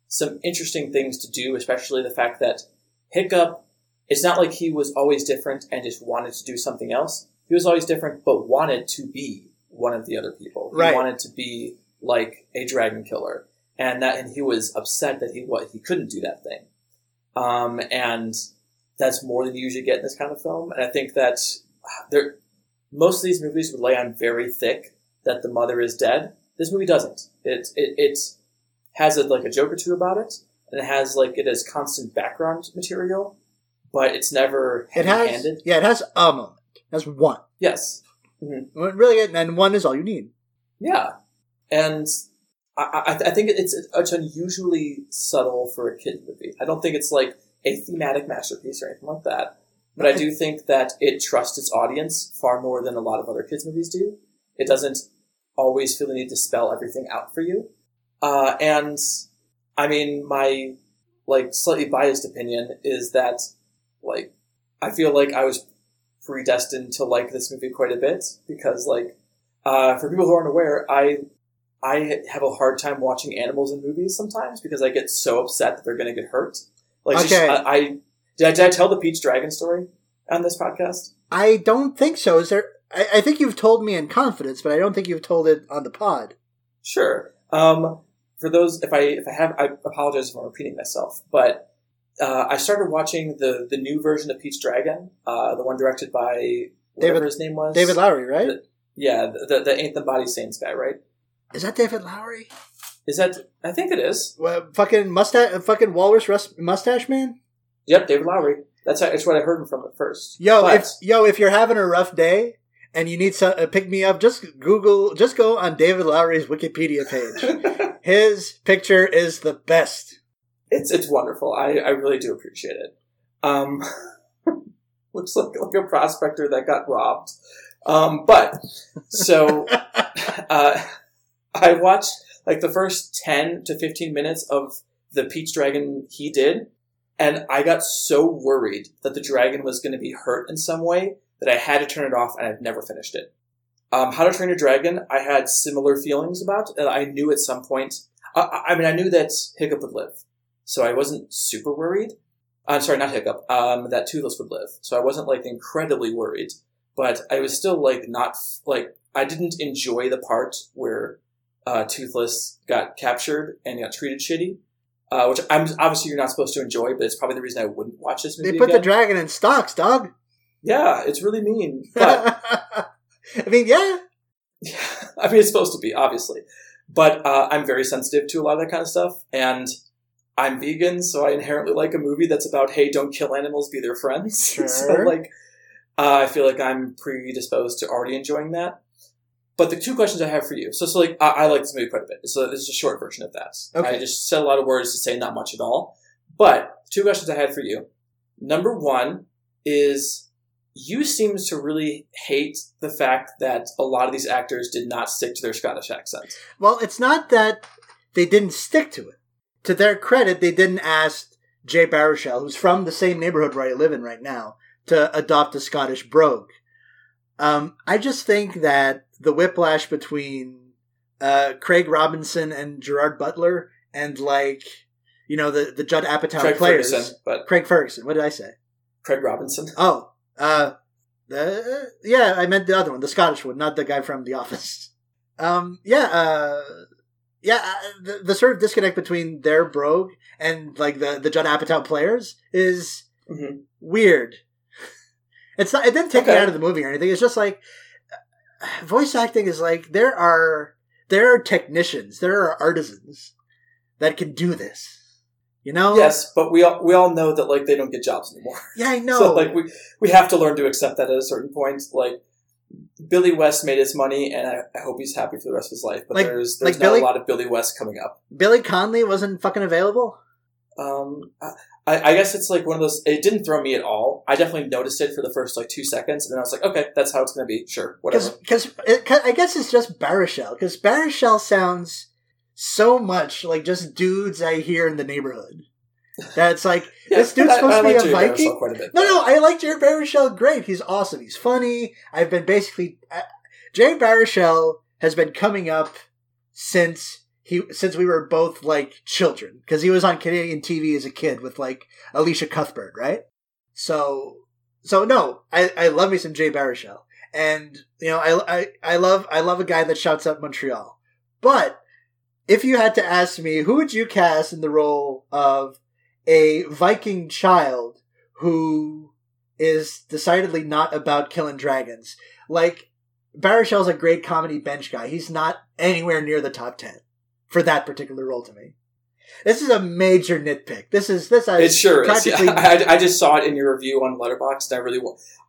some interesting things to do, especially the fact that Hiccup, it's not like he was always different and just wanted to do something else. He was always different, but wanted to be one of the other people. He Right. wanted to be like a dragon killer, and that, and he was upset that he what he couldn't do that thing. Um, and that's more than you usually get in this kind of film. And I think that there, most of these movies would lay on very thick that the mother is dead. This movie doesn't. It it, it has a, like a joke or two about it, and it has like it has constant background material, but it's never It has. heavy-handed. Yeah, it has a moment. It has one. Yes, mm-hmm. Really, and one is all you need. yeah, and I, I, I think it's it's unusually subtle for a kid movie. I don't think it's like a thematic masterpiece or anything like that. But I do think that it trusts its audience far more than a lot of other kids movies do. It doesn't always feel the need to spell everything out for you. Uh, and I mean, my like slightly biased opinion is that like I feel like I was predestined to like this movie quite a bit because like uh, for people who aren't aware, I I have a hard time watching animals in movies sometimes because I get so upset that they're going to get hurt. Like, Okay. I, I did, I did I tell the Pete's Dragon story on this podcast? I don't think so. Is there? I, I think you've told me in confidence, but I don't think you've told it on the pod. Sure. Um, for those, if I if I have, I apologize if I'm repeating myself, but uh, I started watching the the new version of Pete's Dragon, uh, the one directed by whatever David- his name was, David Lowery, right? The- Yeah, the the, the Ain't Them Bodies Saints guy, right? Is that David Lowery? Is that? I think it is. Well, fucking mustache, fucking walrus rus- mustache man. Yep, David Lowery. That's that's what I heard him from at first. Yo, But- if yo, if you're having a rough day and you need some uh, pick me up, just Google, just go on David Lowery's Wikipedia page. *laughs* His picture is the best. it's it's wonderful. I, I really do appreciate it. Um, *laughs* looks like like a prospector that got robbed. Um, but so *laughs* uh, I watched like the first ten to fifteen minutes of the Pete's Dragon he did, and I got so worried that the dragon was going to be hurt in some way that I had to turn it off, and I've never finished it. Um, How to Train Your Dragon, I had similar feelings about. And I knew at some point. I, I mean, I knew that Hiccup would live, so I wasn't super worried. I'm sorry, not Hiccup. Um, that Toothless would live, so I wasn't like incredibly worried. But I was still like not like I didn't enjoy the part where uh, Toothless got captured and got treated shitty. Uh, which I'm obviously you're not supposed to enjoy, but it's probably the reason I wouldn't watch this movie. They put the dragon in stocks, dog. yeah, it's really mean. *laughs* But I mean, yeah. *laughs* I mean, it's supposed to be, obviously. But uh, I'm very sensitive to a lot of that kind of stuff. And I'm vegan, so I inherently like a movie that's about, hey, don't kill animals, be their friends. *laughs* so, Sure. like, uh, I feel like I'm predisposed to already enjoying that. But the two questions I have for you. So, so like, I, I like this movie quite a bit. So this is a short version of that. Okay. I just said a lot of words to say not much at all. But two questions I had for you. Number one is you seem to really hate the fact that a lot of these actors did not stick to their Scottish accents. Well, it's not that they didn't stick to it. To their credit, they didn't ask Jay Baruchel, who's from the same neighborhood where I live in right now, to adopt a Scottish brogue. Um, I just think that the whiplash between uh, Craig Robinson and Gerard Butler, and like you know the the Judd Apatow Craig players, Ferguson, but Craig Ferguson. What did I say? Craig Robinson. Oh, uh, the, yeah, I meant the other one, the Scottish one, not the guy from The Office. *laughs* Um, yeah, uh, yeah, uh, the, the sort of disconnect between their brogue and like the the Judd Apatow players is hmm weird. *laughs* It's not. It didn't take me out of the movie or anything. It's just like voice acting is like there are there are technicians, there are artisans that can do this. You know? Yes, but we all we all know that like they don't get jobs anymore. *laughs* Yeah, I know. So like we we have to learn to accept that at a certain point. Like Billy West made his money, and I, I hope he's happy for the rest of his life. But Like- there's there's like not Billy- a lot of Billy West coming up. Billy Connolly wasn't fucking available. Um, I, I guess it's like one of those. It didn't throw me at all. I definitely noticed it for the first like two seconds, and then I was like, okay, that's how it's going to be. Sure, whatever. Because I guess it's just Baruchel. Because Baruchel sounds so much like just dudes I hear in the neighborhood. That's like *laughs* Yeah, this dude's I- supposed I to be like a Marisol Viking. a bit. No, no, I like Jerry Baruchel. Great, he's awesome. He's funny. I've been basically uh, Jerry Baruchel has been coming up since he since we were both like children because he was on Canadian TV as a kid with like Elisha Cuthbert, right? So, so no, I I love me some Jay Baruchel, and you know I I I love I love a guy that shouts out Montreal, but. If you had to ask me, who would you cast in the role of a Viking child who is decidedly not about killing dragons. Like, Baruchel's a great comedy bench guy. He's not anywhere near the top 10 for that particular role to me. This is a major nitpick. This is, this I It sure is. Yeah. *laughs* I, I just saw it in your review on Letterboxd. I really,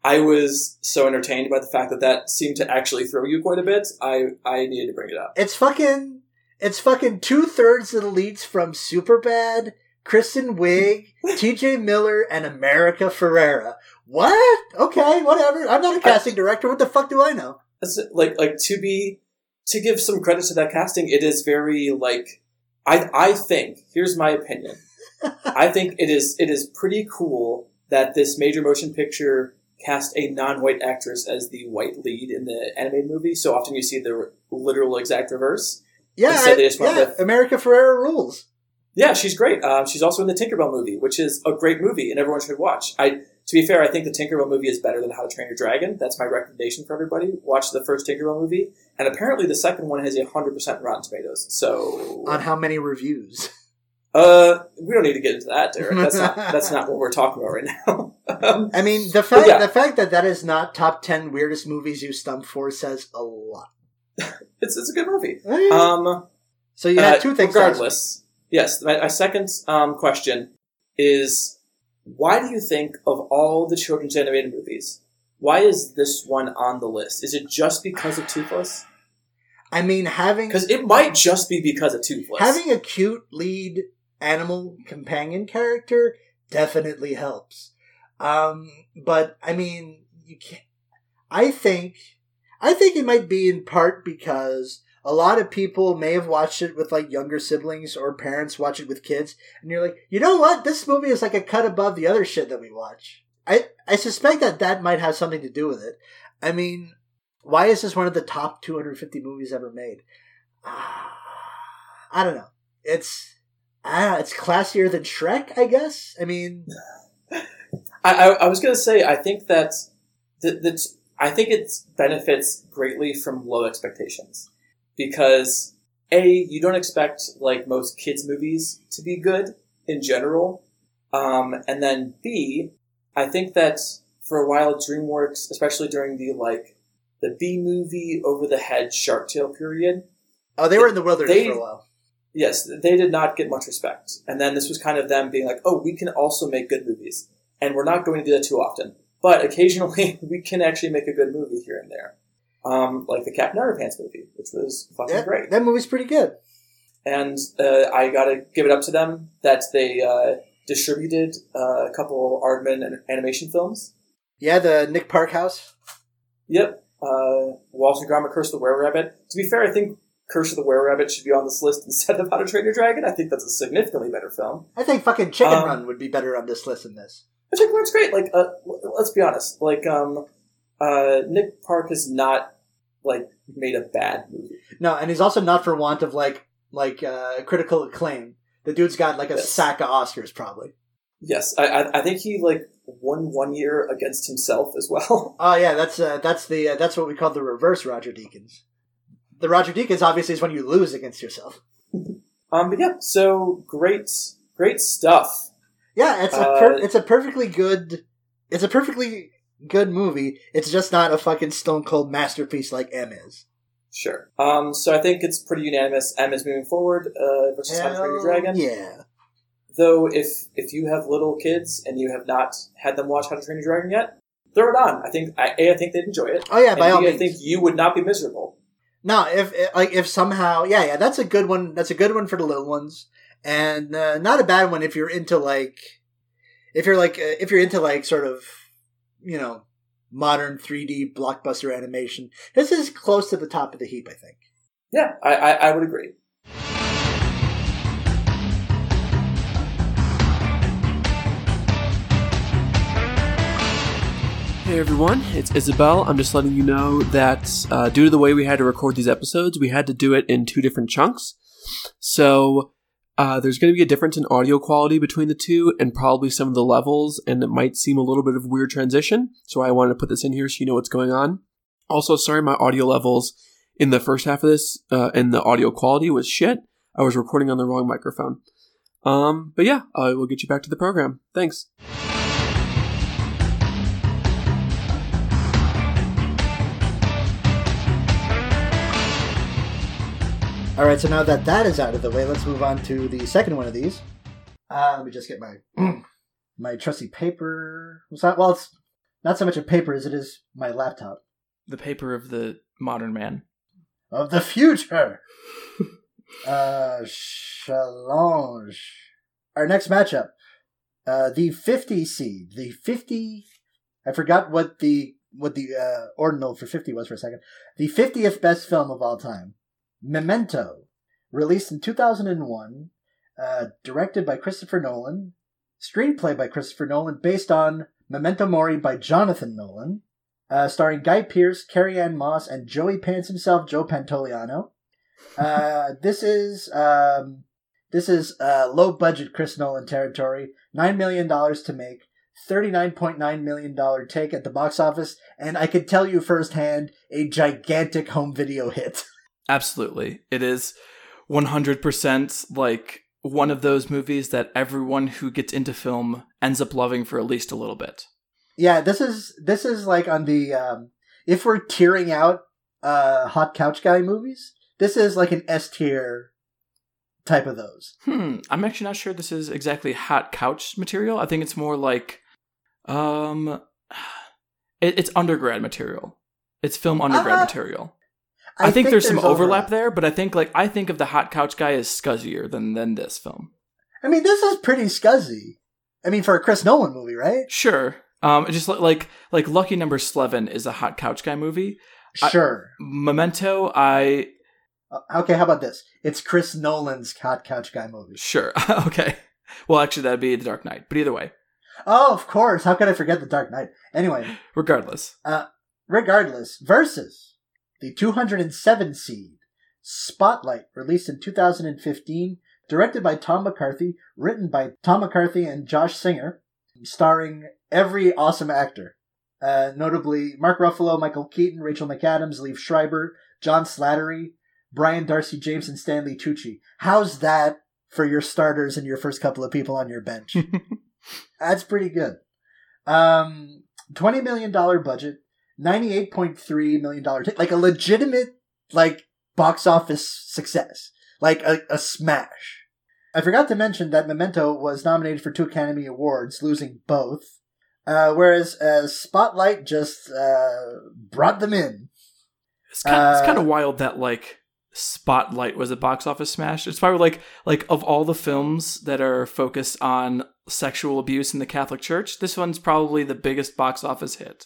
I was so entertained by the fact that that seemed to actually throw you quite a bit. I, I needed to bring it up. It's fucking, it's fucking two thirds of the leads from Superbad, Kristen Wiig, *laughs* TJ Miller, and America Ferrera. What? Okay, whatever. I'm not a casting director. What the fuck do I know? Like like to be to give some credit to that casting. It is very like I I think here's my opinion. *laughs* I think it is it is pretty cool that this major motion picture cast a non-white actress as the white lead in the animated movie. So often you see the literal exact reverse. Yeah, I- yeah, with- America Ferrera rules. Yeah, she's great. Um, she's also in the Tinkerbell movie, which is a great movie and everyone should watch. I, to be fair, I think the Tinkerbell movie is better than How to Train Your Dragon. That's my recommendation for everybody. Watch the first Tinkerbell movie, and apparently the second one has a hundred percent Rotten Tomatoes. So, On how many reviews? uh, we don't need to get into that, Derek. That's not *laughs* that's not what we're talking about right now. um, I mean, the fact yeah. the fact that that is not top ten weirdest movies you stumped for says a lot. *laughs* it's it's a good movie. Um, Um, so you had Uh, two things. to ask me. Regardless, yes. My, my second um, question is: Why do you think of all the children's animated movies, why is this one on the list? Is it just because of Toothless? I mean, having Because it might just be because of Toothless. having a cute lead animal companion character definitely helps. Um, but I mean, you can't. I think I think it might be in part because a lot of people may have watched it with like younger siblings or parents watch it with kids, and you're like, you know what? This movie is like a cut above the other shit that we watch. I I suspect that that might have something to do with it. I mean, why is this one of the top 250 movies ever made? I don't know. It's ah, it's classier than Shrek, I guess. I mean, I, I, I was to say, I think that, that, that I think it benefits greatly from low expectations because a you don't expect like most kids movies to be good in general, um, and then b I think that for a while DreamWorks, especially during the like the B movie over the head Shark Tale period, oh, they were in the wilderness They- for a while. yes, they did not get much respect. And then this was kind of them being like, oh, we can also make good movies. And we're not going to do that too often. But occasionally, *laughs* we can actually make a good movie here and there. Um, like the Captain Underpants movie, which was fucking Yeah, great. that movie's pretty good. And uh, I gotta give it up to them that they uh, distributed uh, a couple Aardman an- animation films. Yeah, the Nick Park house. Yep. Uh, Walter Gromit, Curse of the Were Rabbit. To be fair, I think Curse of the Were Rabbit should be on this list *laughs* instead of How to Train Your Dragon. I think that's a significantly better film. I think fucking Chicken Um, Run would be better on this list than this. I think's great. Like, uh, let's be honest. Like, um, uh, Nick Park is not like made a bad movie. No, and he's also not for want of like like uh, critical acclaim. The dude's got like a Yes. sack of Oscars, probably. Yes, I, I, I think he like won one year against himself as well. *laughs* Oh yeah, that's uh, that's the uh, that's what we call the reverse Roger Deakins. The Roger Deakins obviously is when you lose against yourself. *laughs* um, but yeah, so great, great stuff. Yeah, it's a Uh, per- it's a perfectly good it's a perfectly good movie. It's just not a fucking stone cold masterpiece like M is. Sure. Um, so I think it's pretty unanimous. M is moving forward uh, versus How to Train Your Dragon. Yeah. Though, if if you have little kids and you have not had them watch How to Train Your Dragon yet, throw it on. I think I, a I think they'd enjoy it. Oh yeah, by and all B, I means. think you would not be miserable. No, if if- like if somehow, yeah, yeah, that's a good one. That's a good one for the little ones, and uh, not a bad one if you're into like, if you're like, uh, if you're into like sort of, you know, modern 3D blockbuster animation. This is close to the top of the heap, I think. Yeah, I, I, I would agree. Hey everyone, it's Isabel. I'm just letting you know that uh, due to the way we had to record these episodes, we had to do it in two different chunks. So uh, there's going to be a difference in audio quality between the two and probably some of the levels, and it might seem a little bit of weird transition. So I wanted to put this in here so you know what's going on. Also, sorry, my audio levels in the first half of this uh, and the audio quality was shit. I was recording on the wrong microphone. Um, but yeah, I will get you back to the program. Thanks. All right, so now that that is out of the way, let's move on to the second one of these. Uh, let me just get my *clears throat* my trusty paper. It's not, well, it's not so much a paper as it is my laptop the paper of the modern man. of the future. *laughs* uh, challenge. Our next matchup, uh, the fifty seed, the fifty. I forgot what the what the uh, ordinal for fifty was for a second. The fiftieth best film of all time, Memento, released in two thousand and one, uh, directed by Christopher Nolan, screenplay by Christopher Nolan, based on Memento Mori by Jonathan Nolan, uh, starring Guy Pearce, Carrie Ann Moss, and Joey Pants himself, Joe Pantoliano. Uh, *laughs* this is um, this is uh, low budget Chris Nolan territory. Nine million dollars to make, thirty nine point nine million dollar take at the box office, and I can tell you firsthand, a gigantic home video hit. *laughs* Absolutely. It is 100% like one of those movies that everyone who gets into film ends up loving for at least a little bit. yeah, this is this is like on the um, if we're tearing out uh, hot couch guy movies, this is like an S tier type of those. Hmm, I'm actually not sure this is exactly hot couch material. I think it's more like um *sighs* it, it's undergrad material. It's film undergrad Uh, material. I, think, there's, some overlap, there, but I think like I think of the hot couch guy as scuzzier than than this film. I mean, this is pretty scuzzy. I mean, for a Chris Nolan movie, right? Sure. Um, just li- like like Lucky Number Slevin is a hot couch guy movie. I- Sure. Memento, I Uh, okay, how about this? It's Chris Nolan's Hot Couch Guy movie. sure. *laughs* okay. Well, actually, that'd be The Dark Knight. But either way, Oh, of course. How could I forget The Dark Knight? Anyway, regardless, Uh, regardless, versus the 207 seed Spotlight, released in 2015, directed by Tom McCarthy, written by Tom McCarthy and Josh Singer, starring every awesome actor. Uh, notably Mark Ruffalo, Michael Keaton, Rachel McAdams, Liev Schreiber, John Slattery, Brian Darcy James, and Stanley Tucci. How's that for your starters and your first couple of people on your bench? *laughs* That's pretty good. Um, $20 million budget, $98.3 million, like a legitimate, like, box office success. Like a, a smash. I forgot to mention that Memento was nominated for two Academy Awards, losing both. Uh, whereas uh, Spotlight just uh, brought them in. it's kind, it's kind Uh, of wild that like Spotlight was a box office smash. It's probably like like of all the films that are focused on sexual abuse in the Catholic Church, this one's probably the biggest box office hit.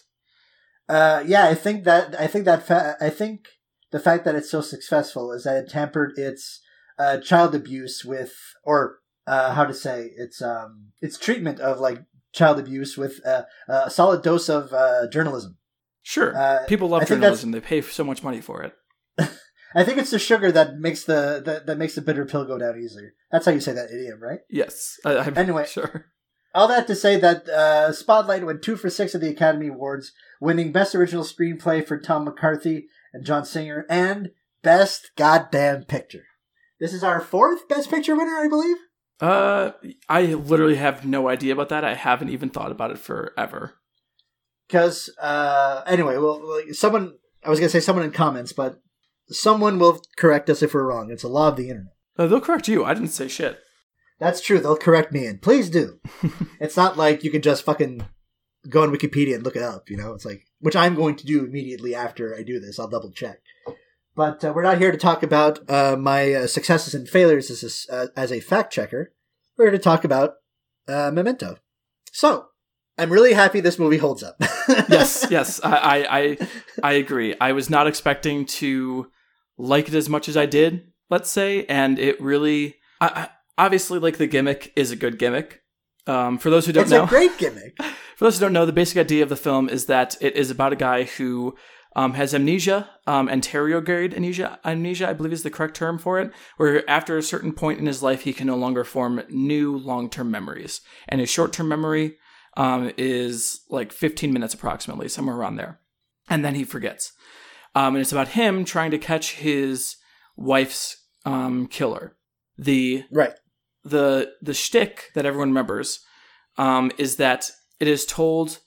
Uh, yeah, I think that I think that fa- I think the fact that it's so successful is that it tampered its uh, child abuse with, or uh, how to say, its um, its treatment of like child abuse with uh, a solid dose of uh, journalism. Sure, Uh, people love I journalism; they pay so much money for it. *laughs* I think it's the sugar that makes the that, that makes the bitter pill go down easier. That's how you say that idiom, right? Yes, I, I'm Anyway. *laughs* sure. All that to say that uh, Spotlight went two for six at the Academy Awards, winning Best Original Screenplay for Tom McCarthy and John Singer, and Best Goddamn Picture. This is our fourth Best Picture winner, I believe. Uh, I literally have no idea about that. I haven't even thought about it forever. Because uh, anyway, well, well, someone I was gonna say someone in comments, but someone will correct us if we're wrong. It's a law of the internet. Uh, they'll correct you. I didn't say shit. That's true. They'll correct me, and please do. *laughs* it's not like you can just fucking go on Wikipedia and look it up. You know, it's like which I'm going to do immediately after I do this. I'll double check. But uh, we're not here to talk about uh, my uh, successes and failures as a, uh, as a fact checker. We're here to talk about uh, Memento. So I'm really happy this movie holds up. *laughs* yes, yes, I, I, I, I agree. I was not expecting to like it as much as I did. Let's say, and it really, I, I, obviously, like the gimmick is a good gimmick. Um, for those who don't it's know, a great gimmick. *laughs* for those who don't know, the basic idea of the film is that it is about a guy who um, has amnesia, um, anterograde amnesia, amnesia, I believe is the correct term for it, where after a certain point in his life, he can no longer form new long term memories. And his short term memory um, is like 15 minutes approximately, somewhere around there. And then he forgets. Um, and it's about him trying to catch his wife's um, killer. The Right. The the shtick that everyone remembers um, is that it is told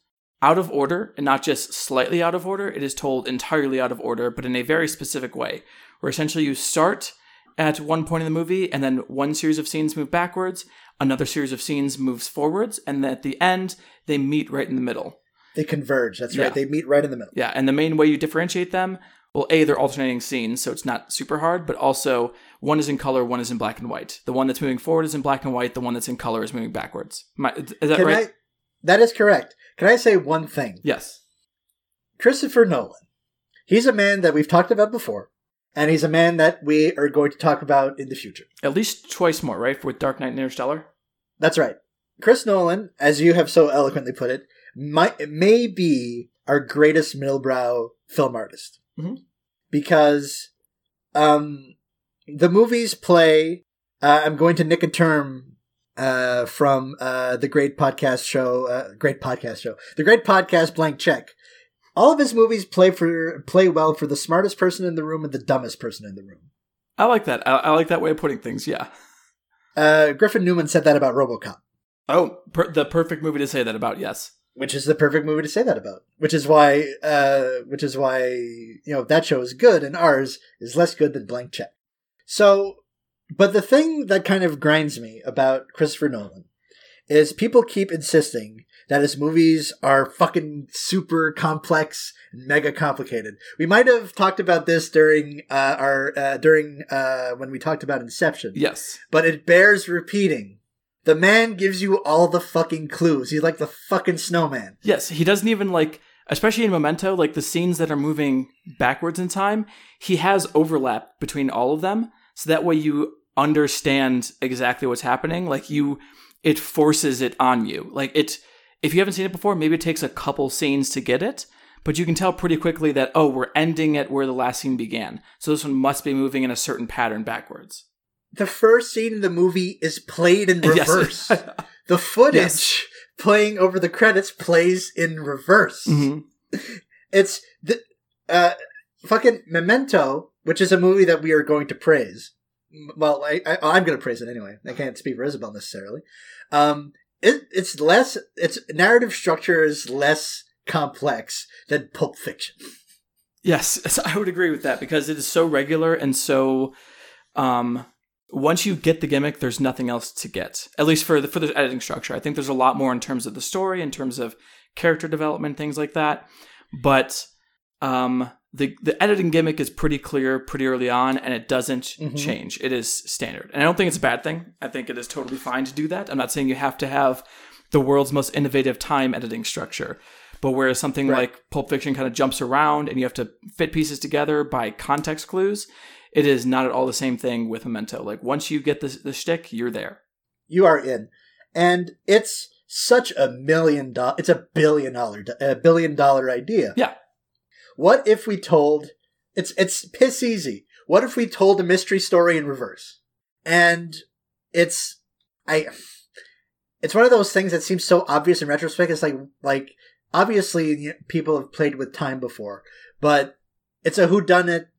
out of order and not just slightly out of order. It is told entirely out of order, but in a very specific way, where essentially you start at one point in the movie and then one series of scenes move backwards, another series of scenes moves forwards, and at the end they meet right in the middle. They converge. That's Yeah. right. They meet right in the middle. Yeah, and the main way you differentiate them, well, A, they're alternating scenes, so it's not super hard, but also one is in color, one is in black and white. The one that's moving forward is in black and white, the one that's in color is moving backwards. I- is that Can right? I? That is correct. Can I say one thing? Yes. Christopher Nolan. He's a man that we've talked about before, and he's a man that we are going to talk about in the future. At least twice more, right? With Dark Knight and Interstellar? That's right. Chris Nolan, as you have so eloquently put it, might may be our greatest middlebrow film artist Mhm. because um, the movies play. Uh, I'm going to nick a term uh, from uh, the great podcast show, uh, great podcast show, the great podcast Blank Check. All of his movies play for play well for the smartest person in the room and the dumbest person in the room. I like that. I, I like that way of putting things, yeah. Uh, Griffin Newman said that about RoboCop. Oh, per- the perfect movie to say that about, yes. Which is the perfect movie to say that about. Which is why, uh, which is why you know that show is good and ours is less good than Blank Check. So, but the thing that kind of grinds me about Christopher Nolan is people keep insisting that his movies are fucking super complex and mega complicated. We might have talked about this during uh, our uh, during uh, when we talked about Inception Yes. but it bears repeating. The man gives you all the fucking clues. He's like the fucking snowman. Yes, he doesn't even like especially in Memento, like the scenes that are moving backwards in time, he has overlap between all of them. So that way you understand exactly what's happening. Like you, it forces it on you. Like it, if you haven't seen it before, maybe it takes a couple scenes to get it, but you can tell pretty quickly that, oh, we're ending at where the last scene began. So this one must be moving in a certain pattern backwards. The first scene in the movie is played in *laughs* Yes. reverse. *laughs* the footage Yes. playing over the credits plays in reverse. Mhm. *laughs* It's the uh, fucking Memento, which is a movie that we are going to praise. Well, I, I, I'm going to praise it anyway. I can't speak for Isabel necessarily. Um, it, it's less. Its narrative structure is less complex than Pulp Fiction. Yes, yes, I would agree with that because it is so regular and so. Um, once you get the gimmick, there's nothing else to get. At least for the for the editing structure, I think there's a lot more in terms of the story, in terms of character development, things like that. But um, the the editing gimmick is pretty clear pretty early on, and it doesn't Mhm. change. It is standard, and I don't think it's a bad thing. I think it is totally fine to do that. I'm not saying you have to have the world's most innovative time editing structure. But whereas something Right. like Pulp Fiction kind of jumps around and you have to fit pieces together by context clues, it is not at all the same thing with Memento. Like once you get the the shtick, you're there. You are in, and it's such a million dollar. It's a billion dollar, a billion dollar idea. Yeah. What if we told? It's it's piss easy. What if we told a mystery story in reverse? And it's I. It's one of those things that seems so obvious in retrospect. It's like like obviously people have played with time before, but it's a who done it.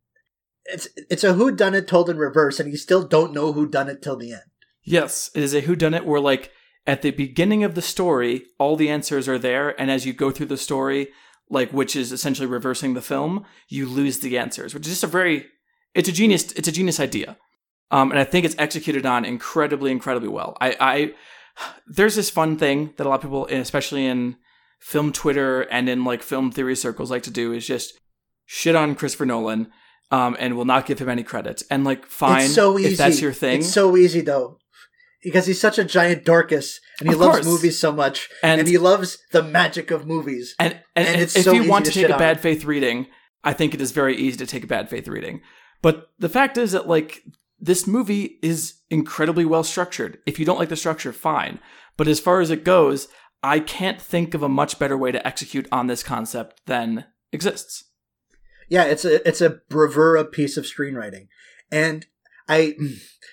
It's it's a who done it told in reverse, and you still don't know who done it till the end. Yes, it is a whodunit where like at the beginning of the story, all the answers are there, and as you go through the story, like which is essentially reversing the film, you lose the answers, which is just a very it's a genius it's a genius idea. Um, and I think it's executed on incredibly, incredibly well. I, I there's this fun thing that a lot of people, especially in film Twitter and in like film theory circles, like to do is just shit on Christopher Nolan, um, and will not give him any credit. And like, fine, It's so easy. if that's your thing. It's so easy though. Because he's such a giant Dorcas and he Of loves course. movies so much and and, he loves the magic of movies. And and, And it's if so you want to to take a bad faith reading, I think it is very easy to take a bad faith reading. But the fact is that like this movie is incredibly well structured. If you don't like the structure, fine. But as far as it goes, I can't think of a much better way to execute on this concept than exists. Yeah, it's a it's a bravura piece of screenwriting. And I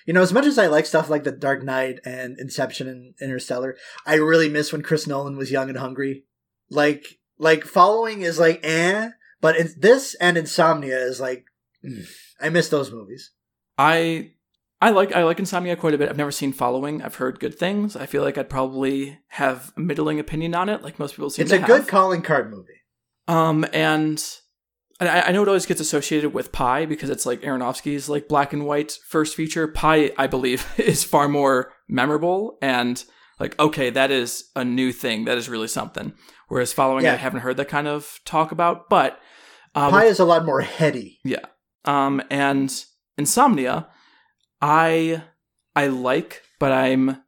you know, as much as I like stuff like The Dark Knight and Inception and Interstellar, I really miss when Chris Nolan was young and hungry. Like like following is like eh, but in, this and Insomnia is like mm, I miss those movies. I I like I like Insomnia quite a bit. I've never seen Following. I've heard good things. I feel like I'd probably have a middling opinion on it, like most people seem It's a have. good calling card movie. Um, and I, I know it always gets associated with Pi because it's like Aronofsky's like black and white first feature. Pi, I believe, *laughs* is far more memorable and like okay, that is a new thing. That is really something. Whereas following, Yeah. I haven't heard that kind of talk about. But um, Pi is a lot more heady. yeah. Um, and Insomnia, I I like, but I'm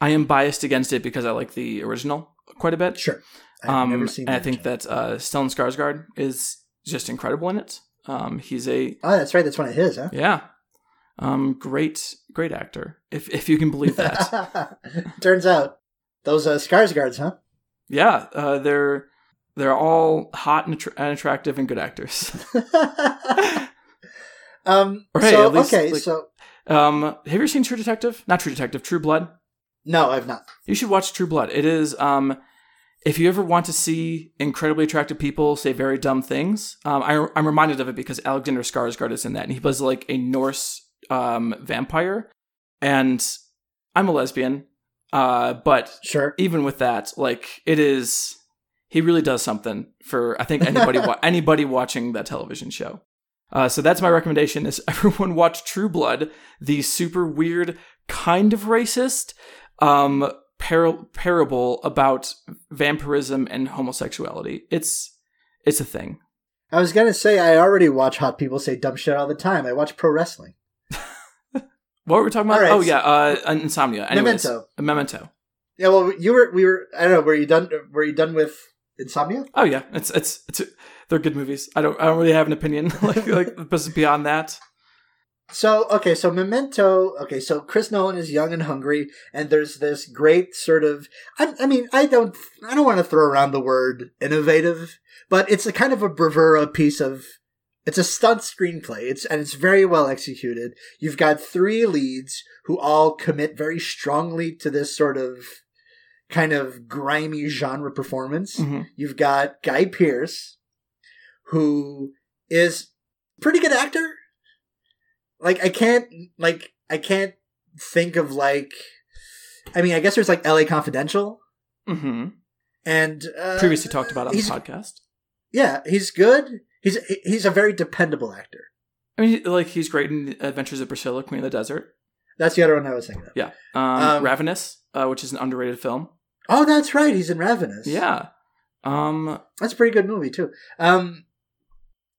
I am biased against it because I like the original quite a bit. Sure. I've Um, never seen I think that uh, Stellan Skarsgård is just incredible in it. Um, he's a Oh, that's right. That's one of his, huh? yeah, um, great great actor if if you can believe that. *laughs* Turns out those uh, Skarsgårds, huh? yeah, uh, they're they're all hot and, attra- and attractive and good actors. *laughs* *laughs* um. Or hey, so least, okay, like- so um, have you ever seen True Detective? Not True Detective, True Blood. no, I've not. You should watch True Blood. It is um if you ever want to see incredibly attractive people say very dumb things, um, I, I'm reminded of it because Alexander Skarsgård is in that, and he plays like a Norse um, vampire. And I'm a lesbian, uh, but Sure. even with that, like it is, he really does something for I think anybody wa- *laughs* anybody watching that television show. Uh, so that's my recommendation: is *laughs* everyone watch True Blood, the super weird, kind of racist, um, par- parable about vampirism and homosexuality. It's it's a thing. I was gonna say I already watch hot people say dumb shit all the time. I watch pro wrestling. *laughs* What were we talking about? Right, oh yeah, uh, Insomnia. Anyways, Memento. Memento. Yeah, well, you were we were I don't know. Were you done? Were you done with Insomnia. Oh yeah, it's it's it's they're good movies. I don't I don't really have an opinion *laughs* like like beyond that. So okay, so Memento. Okay, so Chris Nolan is young and hungry, and there's this great sort of. I, I mean, I don't, I don't want to throw around the word innovative, but it's a kind of a bravura piece of. It's a stunt screenplay. It's and it's very well executed. You've got three leads who all commit very strongly to this sort of kind of grimy genre performance. Mhm. You've got Guy Pearce, who is pretty good actor. Like I can't like I can't think of like I mean I guess there's like LA Confidential hmm and uh, Previously talked about on the podcast. Yeah, he's good. He's he's a very dependable actor. I mean, like he's great in Adventures of Priscilla, Queen of the Desert. That's the other one I was thinking of. Yeah, um, Um, Ravenous, uh, which is an underrated film. Oh, that's right. He's in Ravenous. Yeah, um, That's a pretty good movie too. Um,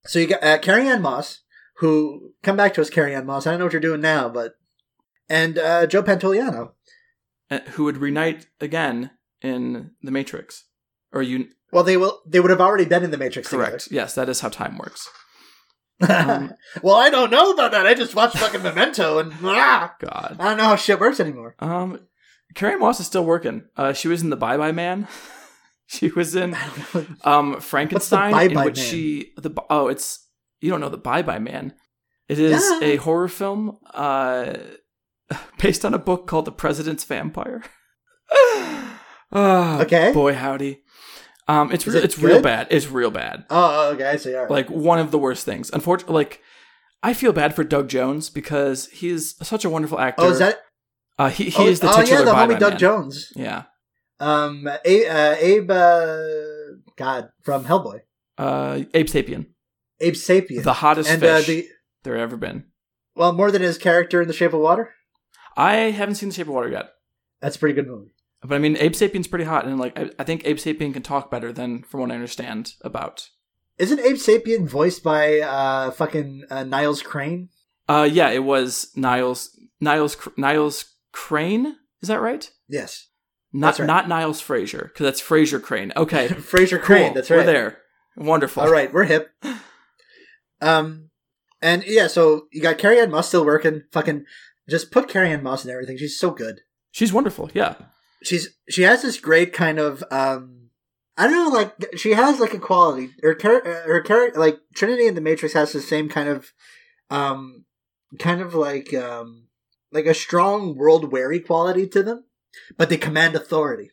so you got uh, Carrie Ann Moss, who come back to us, Carrie Ann Moss. I don't know what you're doing now, but and uh, Joe Pantoliano. uh, who would reunite again in The Matrix, or you? Well, they will. They would have already been in the Matrix. Correct. Yes, that is how time works. *laughs* Um, well, I don't know about that. I just watched fucking Memento, and *laughs* ah, God. I don't know how shit works anymore. Um, Carrie Ann Moss is still working. Uh, she was in The Bye Bye Man. *laughs* she was in I don't know. um Frankenstein, Bye in Bye which Man? she the oh it's you don't know the Bye Bye Man. It is Yeah. a horror film uh *laughs* based on a book called The President's Vampire. oh, *sighs* Okay. boy howdy. Um, it's re- it it's real bad. It's real bad. Oh, okay. I see. Right. Like one of the worst things. Unfortunately, like I feel bad for Doug Jones because he's such a wonderful actor. oh, is that? Uh, he he oh, is the titular. oh, yeah, the homie Doug Man. Jones. Yeah. Um, A- uh, Abe. Uh, God, from Hellboy. Uh, Abe Sapien, Abe Sapien. the hottest and uh, fish the there ever been. well, more than his character in The Shape of Water. I haven't seen The Shape of Water yet. That's a pretty good movie. But I mean, Abe Sapien's pretty hot, and like I, I think Abe Sapien can talk better than, from what I understand, about. Isn't Abe Sapien voiced by uh fucking uh, Niles Crane? Uh, yeah, it was Niles Niles Niles Crane. Is that right? Yes, Not right. not Niles Frasier, because that's Frasier Crane. Okay, *laughs* Frasier cool. Crane. That's right. We're there. Wonderful. All right, we're hip. *laughs* Um, and yeah, so you got Carrie Ann Moss still working. Fucking just put Carrie Ann Moss in everything. She's so good. She's wonderful. Yeah. She's she has this great kind of um. I don't know, like she has like a quality. Her uh, her character, like Trinity in the Matrix, has the same kind of, um, kind of like um, like a strong world weary quality to them, but they command authority.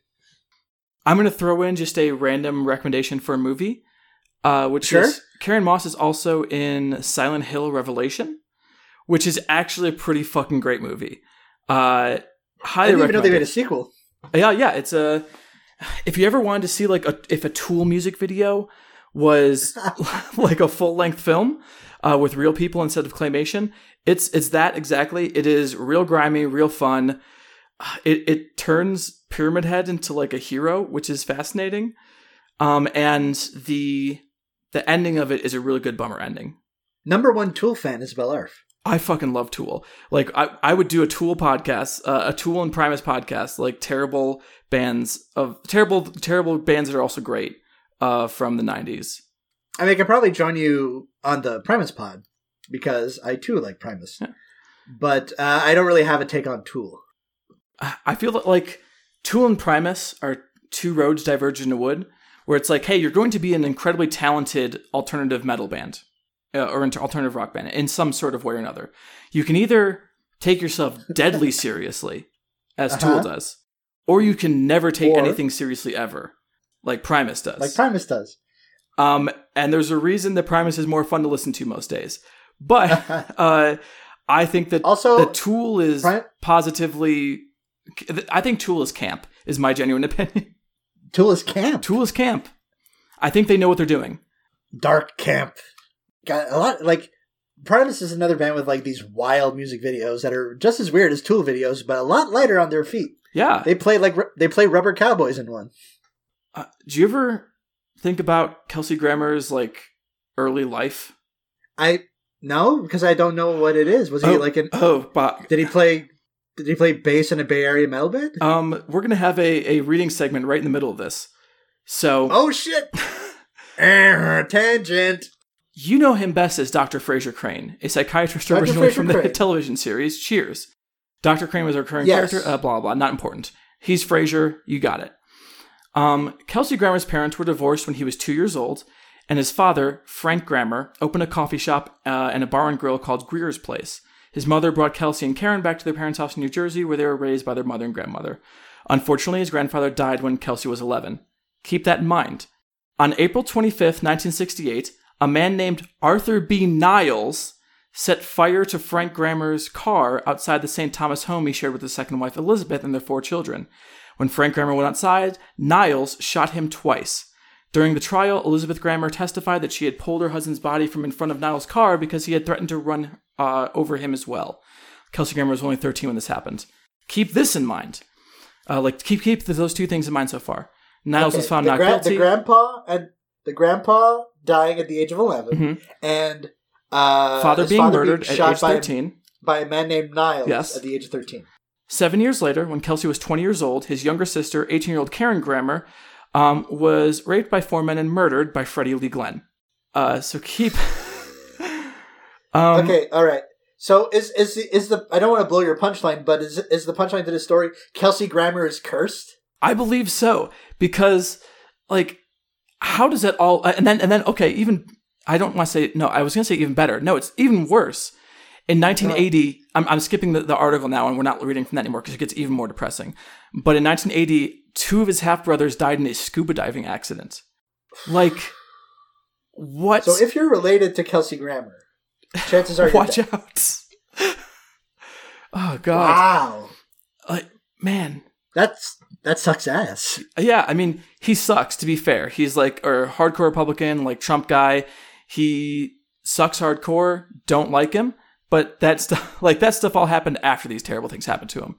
I'm going to throw in just a random recommendation for a movie, uh, which Sure. is Carrie Ann Moss is also in Silent Hill Revelation, which is actually a pretty fucking great movie. Uh, I highly didn't even know they made a sequel. Yeah, yeah, it's a. If you ever wanted to see like a if a Tool music video was *laughs* like a full length film uh, with real people instead of claymation, it's it's that exactly. It is real grimy, real fun. Uh, It it turns Pyramid Head into like a hero, which is fascinating. Um, and the the ending of it is a really good bummer ending. Number one Tool fan is Bel Arf. I fucking love Tool. Like I, I would do a Tool podcast, uh, a Tool and Primus podcast, like terrible bands of terrible, terrible bands that are also great uh, from the '90s. I mean, I could probably join you on the Primus pod because I too like Primus, Yeah. but uh, I don't really have a take on Tool. I feel that like Tool and Primus are two roads diverging in a wood, where it's like, hey, you're going to be an incredibly talented alternative metal band uh, or inter- alternative rock band in some sort of way or another. You can either take yourself deadly *laughs* seriously, as Tool Uh-huh. does, or you can never take Or- anything seriously ever, like Primus does. Like Primus does. Um, and there's a reason that Primus is more fun to listen to most days. But *laughs* uh, I think that Also, the Tool is Pri- positively. I think Tool is camp. Is my genuine *laughs* opinion. Tool is camp. Tool is camp. I think they know what they're doing. Dark camp. Got a lot like Primus is another band with like these wild music videos that are just as weird as Tool videos, but a lot lighter on their feet. Yeah. They play like they play Rubber Cowboys in one. Uh, do you ever think about Kelsey Grammer's like early life? I no because I don't know what it is. Was he oh, like an? oh, but Did he play? Did he play bass in a Bay Area metal band? um, we're gonna have a a reading segment right in the middle of this. So Oh shit! *laughs* Eh, tangent. you know him best as Dr. Frasier Crane, a psychiatrist Dr. originally Frasier from the Crane. hit *laughs* television series Cheers. Dr. Crane was a recurring Yes. character. Uh, blah blah. Not important. He's Frasier. You got it. Um, Kelsey Grammer's parents were divorced when he was two years old, and his father, Frank Grammer, opened a coffee shop uh, and a bar and grill called Greer's Place. His mother brought Kelsey and Karen back to their parents' house in New Jersey, where they were raised by their mother and grandmother. Unfortunately, his grandfather died when Kelsey was 11. Keep that in mind. On April 25th, 1968, a man named Arthur B. Niles set fire to Frank Grammer's car outside the St. Thomas home he shared with his second wife Elizabeth and their four children. When Frank Grammer went outside, Niles shot him twice. During the trial, Elizabeth Grammer testified that she had pulled her husband's body from in front of Niles' car because he had threatened to run uh, over him as well. Kelsey Grammer was only 13 when this happened. Keep this in mind. Uh, like keep keep those two things in mind so far. Niles Okay, was found not gra- guilty. The grandpa and the grandpa dying at the age of 11 Mhm. and uh, father being father murdered being at shot age by, 13. by a man named Niles Yes. at the age of 13. Seven years later, when Kelsey was 20 years old, his younger sister, 18 year old Karen Grammer, um, was raped by four men and murdered by Freddie Lee Glenn. Uh, so keep. *laughs* um, okay, all right. So is is the, is the I don't want to blow your punchline, but is is the punchline to the story Kelsey Grammer is cursed? I believe so because, like, how does that all? And then and then okay, even I don't want to say no. I was gonna say even better. No, it's even worse. In 1980, I'm, I'm skipping the, the article now, and we're not reading from that anymore because it gets even more depressing. But in 1980, two of his half brothers died in a scuba diving accident. Like, *sighs* what? So if you're related to Kelsey Grammer, chances are Watch dead. out! *laughs* oh God, Wow, like man, that's that sucks ass. Yeah, I mean, he sucks to be fair. He's like a hardcore Republican, like Trump guy. He sucks hardcore, don't like him, but that stuff *laughs* like that stuff all happened after these terrible things happened to him.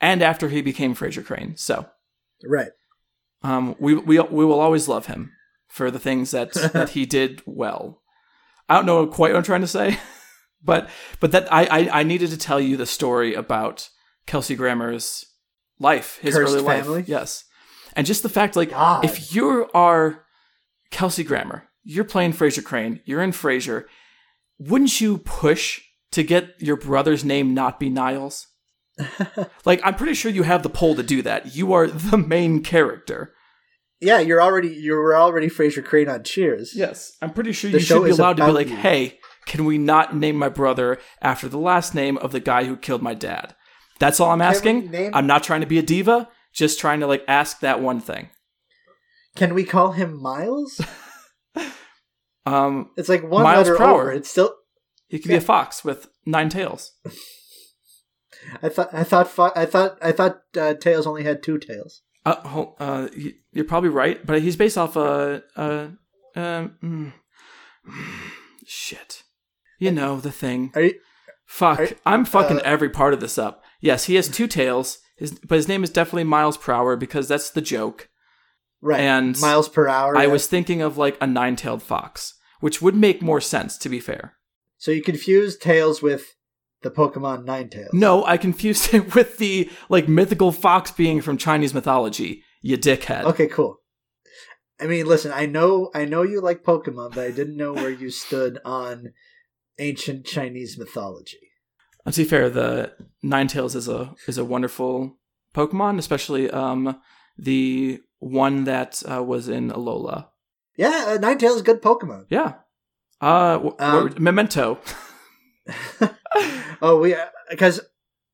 And after he became Frasier Crane. So, Right. um we we we will always love him for the things that *laughs* that he did well. I don't know quite what I'm trying to say, *laughs* but but that I I, I needed to tell you the story about Kelsey Grammer's life, his Cursed early family? life. Yes. And just the fact like God. if you are Kelsey Grammer, you're playing Frasier Crane, you're in Frasier, wouldn't you push to get your brother's name not be Niles? *laughs* like I'm pretty sure you have the pull to do that. You are the main character. Yeah, you're already you were already Frasier Crane on Cheers. Yes, I'm pretty sure The you should be allowed to be like, you. "Hey, can we not name my brother after the last name of the guy who killed my dad?" That's all I'm asking. name- I'm not trying to be a diva, just trying to like ask that one thing. Can we call him Miles? *laughs* Um, It's like one Miles letter Prower. over. It's still. he could be a fox with nine tails. *laughs* I thought. I thought. I thought. I thought. Uh, tails only had two tails. Uh, uh, you're probably right, but he's based off uh, uh, um, mm, shit. You know the thing. Are you? Fuck, Are- I'm fucking uh, every part of this up. Yes, he has two tails, his, but his name is definitely Miles Per Hour because that's the joke. Right. And miles per hour. I yeah. was thinking of like a nine-tailed fox, which would make more sense to be fair. So you confuse tails with the Pokemon Ninetales. No, I confused *laughs* it with the like mythical fox being from Chinese mythology. You dickhead. Okay, cool. I mean, listen, I know, I know you like Pokemon, but I didn't know where you stood on ancient Chinese mythology. Uh, To be fair, the Ninetales is a is a wonderful Pokemon, especially um the one that uh, was in Alola. Yeah, uh, Ninetales is good Pokemon. Yeah. Uh, w- Um, w- Memento. *laughs* *laughs* oh, we because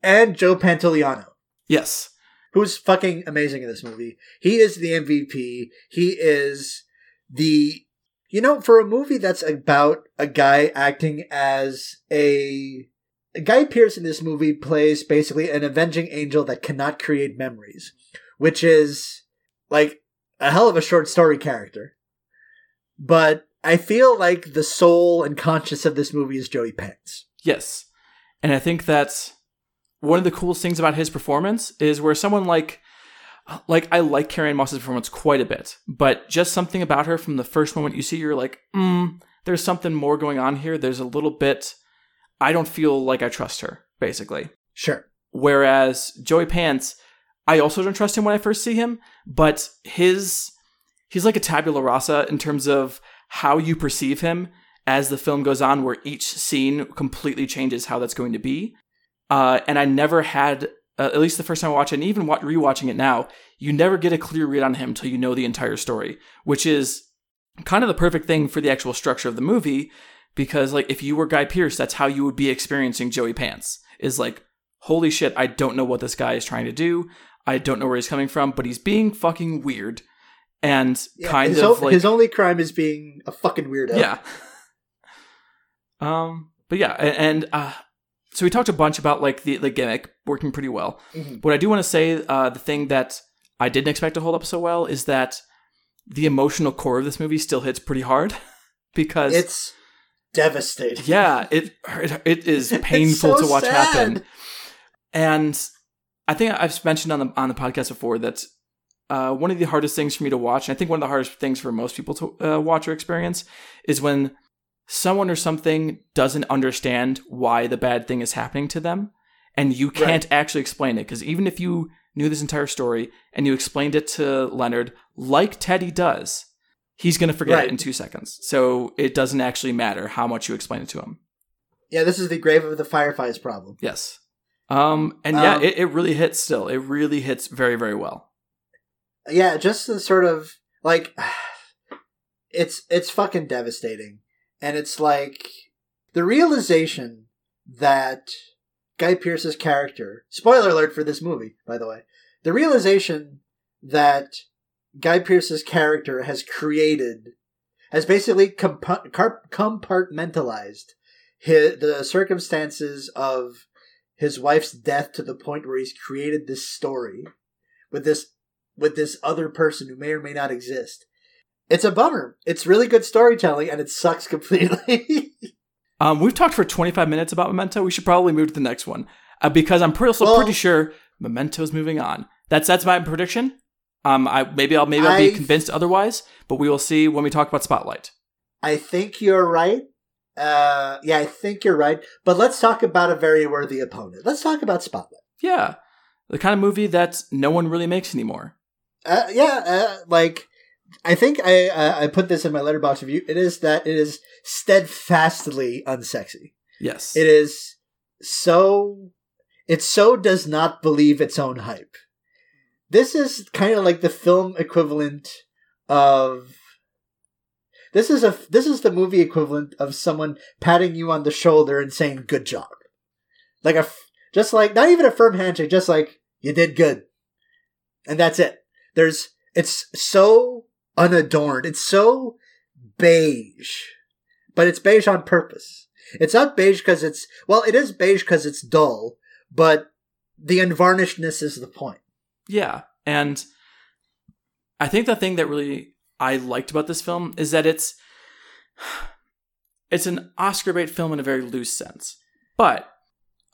and Joe Pantoliano, Yes. who's fucking amazing in this movie. He is the MVP. He is the you know for a movie that's about a guy acting as a Guy Pearce in this movie plays basically an avenging angel that cannot create memories, which is like a hell of a short story character. But I feel like the soul and conscience of this movie is Joey Pants. Yes. And I think that's one of the coolest things about his performance is where someone like like I like Carrie Ann Moss's performance quite a bit, but just something about her from the first moment you see you're like, mm, there's something more going on here. There's a little bit I don't feel like I trust her, basically. Sure. Whereas Joey Pants, I also don't trust him when I first see him, but his he's like a tabula rasa in terms of how you perceive him as the film goes on, where each scene completely changes how that's going to be. Uh, and I never had, uh, at least the first time I watched it, and even rewatching it now, you never get a clear read on him until you know the entire story, which is kind of the perfect thing for the actual structure of the movie. Because like if you were Guy Pearce, that's how you would be experiencing Joey Pants. Is like, holy shit, I don't know what this guy is trying to do. I don't know where he's coming from, but he's being fucking weird and Yeah, kind his, of o- like his only crime is being a fucking weirdo. yeah. Um, but yeah, and uh, so we talked a bunch about like the the gimmick working pretty well. Mhm. But I do want to say uh, the thing that I didn't expect to hold up so well is that the emotional core of this movie still hits pretty hard *laughs* because It's devastating. yeah, it it, it is *laughs* painful so to watch sad. happen. And I think I've mentioned on the on the podcast before that uh, one of the hardest things for me to watch, and I think one of the hardest things for most people to uh, watch or experience, is when someone or something doesn't understand why the bad thing is happening to them, and you can't actually explain it. Because even if you knew this entire story and you explained it to Leonard, like Teddy does, he's going to forget Right. it in two seconds. So it doesn't actually matter how much you explain it to him. Yeah, this is the grave of the fireflies problem. Yes. Um, and yeah, Um, it, it really hits still. It really hits very, very well. Yeah, just the sort of like *sighs* it's it's fucking devastating. And it's like the realization that Guy Pearce's character, spoiler alert for this movie, by the way, the realization that Guy Pearce's character has created, has basically compartmentalized his, the circumstances of his wife's death to the point where he's created this story with this with this other person who may or may not exist. It's a bummer. It's really good storytelling and it sucks *laughs* completely. Um, we've talked for 25 minutes about Memento. We should probably move to the next one uh, because I'm pretty, also Well- pretty sure Memento's moving on. That's that's my prediction. Um, I maybe I'll maybe I'll be I- convinced otherwise, but we will see when we talk about Spotlight. I think you're right. Uh, yeah, I think you're right. But let's talk about a very worthy opponent. Let's talk about Spotlight. Yeah, the kind of movie that no one really makes anymore. Uh, yeah, uh, like I think I uh, I put this in my Letterboxd review. It is that it is steadfastly unsexy. Yes, It is so it so does not believe its own hype. This is kind of like the film equivalent of this is a this is the movie equivalent of someone patting you on the shoulder and saying good job. Like a just like not even a firm handshake, just like you did good. And that's it. There's it's so unadorned. It's so beige. But it's beige on purpose. It's not beige because it's well, it is beige because it's dull, but the unvarnishedness is the point. Yeah, and I think the thing that really I liked about this film is that it's *sighs* it's an Oscar bait film in a very loose sense. But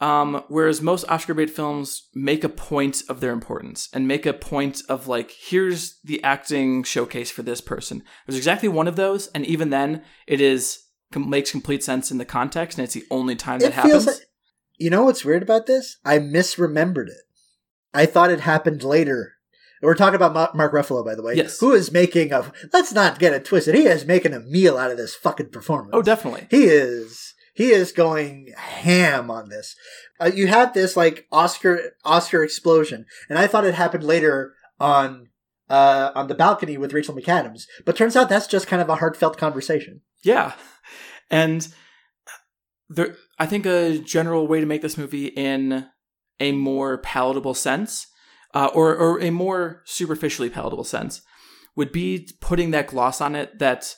um, whereas most Oscar bait films make a point of their importance and make a point of like, here's the acting showcase for this person. There's exactly one of those, and even then, it is com- makes complete sense in the context, and it's the only time that it happens. feels like you know what's weird about this? I misremembered it. I thought it happened later. We're talking about Ma- Mark Ruffalo, by the way. Yes. Who is making a? Let's not get it twisted. He is making a meal out of this fucking performance. oh, definitely. He is. He is going ham on this. Uh, you have this like Oscar Oscar explosion, and I thought it happened later on uh, on the balcony with Rachel McAdams, but turns out that's just kind of a heartfelt conversation. Yeah. And there I think a general way to make this movie in a more palatable sense, uh, or or a more superficially palatable sense, would be putting that gloss on it that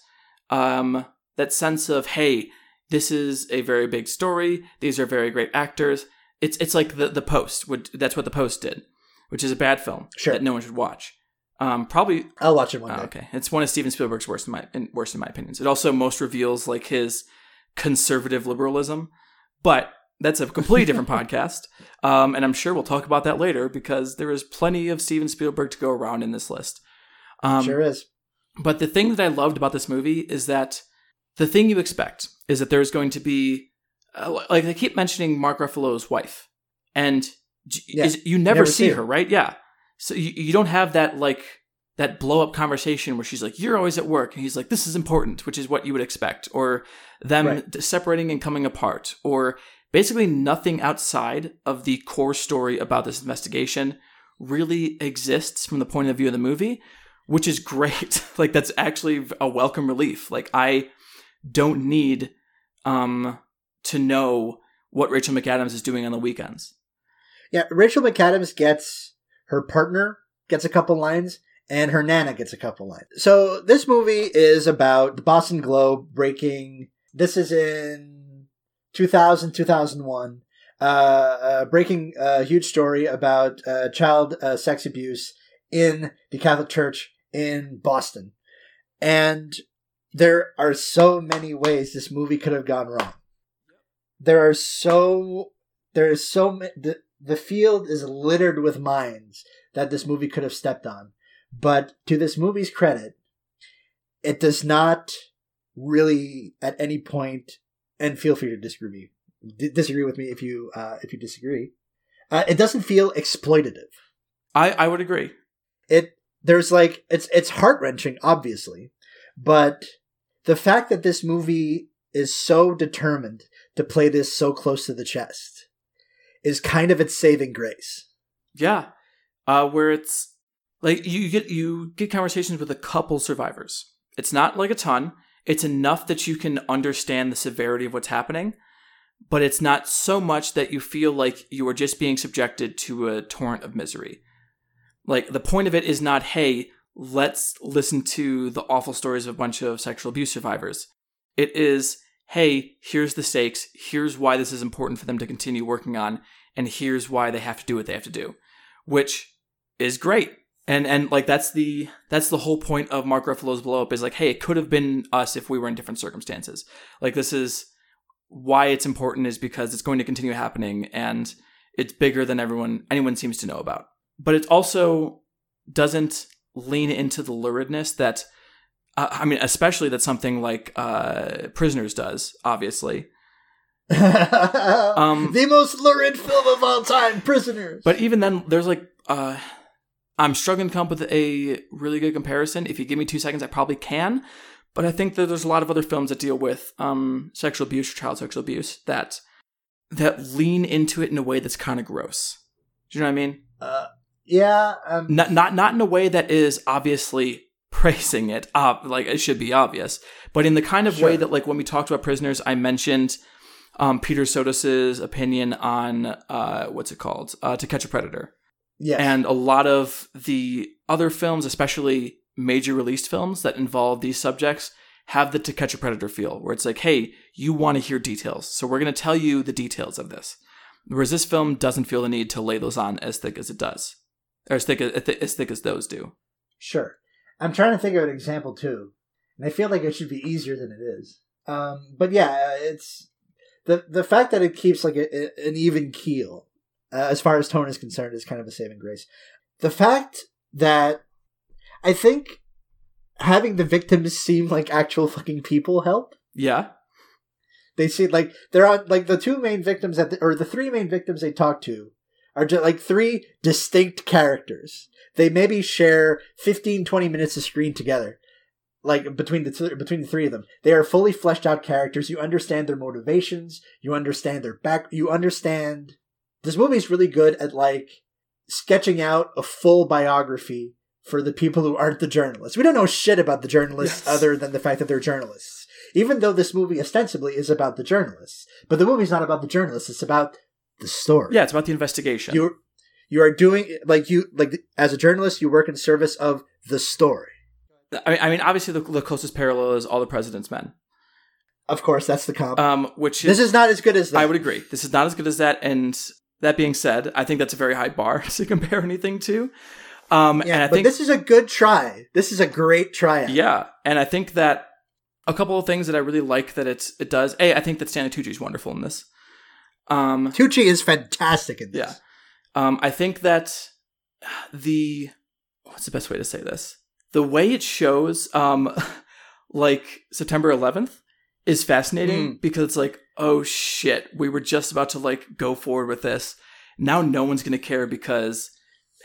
um that sense of hey, this is a very big story. These are very great actors. It's it's like the the post would that's what the post did, which is a bad film Sure. that no one should watch. Um, probably I'll watch it one Oh, day. okay, it's one of Steven Spielberg's worst in my in, worst in my opinions. It also most reveals like his conservative liberalism, but that's a completely different *laughs* podcast. Um, and I'm sure we'll talk about that later because there is plenty of Steven Spielberg to go around in this list. Um, sure is. but the thing that I loved about this movie is that the thing you expect is that there's going to be, uh, like they keep mentioning Mark Ruffalo's wife, and Yeah. is, you never, never see see her, her. right? Yeah. So you, you don't have that like that blow up conversation where she's like, "You're always at work," and he's like, "This is important," which is what you would expect, or them Right. separating and coming apart, or basically nothing outside of the core story about this investigation really exists from the point of view of the movie, which is great. *laughs* like that's actually a welcome relief. Like I don't need um to know what Rachel McAdams is doing on the weekends. Yeah, Rachel McAdams gets her partner gets a couple lines, and her nana gets a couple lines. So this movie is about the Boston Globe breaking. This is in 2000, 2001. Uh, uh, breaking a huge story about uh, child uh, sex abuse in the Catholic Church in Boston. And there are so many ways this movie could have gone wrong. There are so there is so ma- the the field is littered with mines that this movie could have stepped on. But to this movie's credit, it does not really at any point and feel free to disagree d- disagree with me if you uh, if you disagree. Uh, it doesn't feel exploitative. I I would agree. It there's like it's it's heart wrenching, obviously, but the fact that this movie is so determined to play this so close to the chest is kind of its saving grace. Yeah. Uh where it's like you get you get conversations with a couple survivors. It's not like a ton. It's enough that you can understand the severity of what's happening, but it's not so much that you feel like you are just being subjected to a torrent of misery. Like the point of it is not, hey, let's listen to the awful stories of a bunch of sexual abuse survivors. It is, hey, here's the stakes, here's why this is important for them to continue working on, and here's why they have to do what they have to do. Which is great. And and like that's the that's the whole point of Mark Ruffalo's blow up is like, hey, it could have been us if we were in different circumstances. Like this is why it's important is because it's going to continue happening and it's bigger than everyone anyone seems to know about. But it also doesn't lean into the luridness that uh, I mean, especially that something like uh, Prisoners does, obviously. *laughs* um, the most lurid film of all time, Prisoners. But even then, there's like, uh, I'm struggling to come up with a really good comparison. If you give me two seconds, I probably can. But I think that there's a lot of other films that deal with um, sexual abuse or child sexual abuse that that lean into it in a way that's kind of gross. Do you know what I mean? Uh, yeah. Um, Not not not in a way that is obviously *laughs* praising it, uh, like it should be obvious, but in the kind of way that, like when we talked about prisoners, I mentioned um, Peter Sodas's opinion on uh, what's it called, uh, To Catch a Predator. yes. And a lot of the other films, especially major released films that involve these subjects, have the To Catch a Predator feel, where it's like, hey, you want to hear details, so we're going to tell you the details of this. Whereas this film doesn't feel the need to lay those on as thick as it does, or as thick as, as thick as those do. Sure. I'm trying to think of an example too, and I feel like it should be easier than it is. Um, but yeah, it's the the fact that it keeps like a, a- an even keel uh, as far as tone is concerned is kind of a saving grace. The fact that I think having the victims seem like actual fucking people help. Yeah, They seem like they're on like the two main victims at the, or the three main victims they talk to are just like three distinct characters. They maybe share 15 20 minutes of screen together. Like between the th- between the three of them. They are fully fleshed out characters. You understand their motivations, you understand their back you understand this movie's really good at like sketching out a full biography for the people who aren't the journalists. We don't know shit about the journalists Yes. other than the fact that they're journalists. Even though this movie ostensibly is about the journalists, but the movie's not about the journalists. It's about the story. yeah, it's about the investigation. you you are doing like you like as a journalist, you work in service of the story. I mean, I mean, obviously the, the closest parallel is All the President's Men, Of course, that's the comp. um, which is, this is not as good as that. I would agree. This is not as good as that. And that being said, I think that's a very high bar *laughs* to compare anything to. Um, Yeah, and I but think this is a good try. This is a great try. Yeah, and I think that a couple of things that I really like that it's it does. A, I think that Stanley Tucci is wonderful in this. Um, Tucci is fantastic in this. yeah, um, I think that *sighs* the what's the best way to say this? The way it shows, um, *laughs* like September 11th, is fascinating because it's like, oh shit, we were just about to like go forward with this. Now no one's gonna care because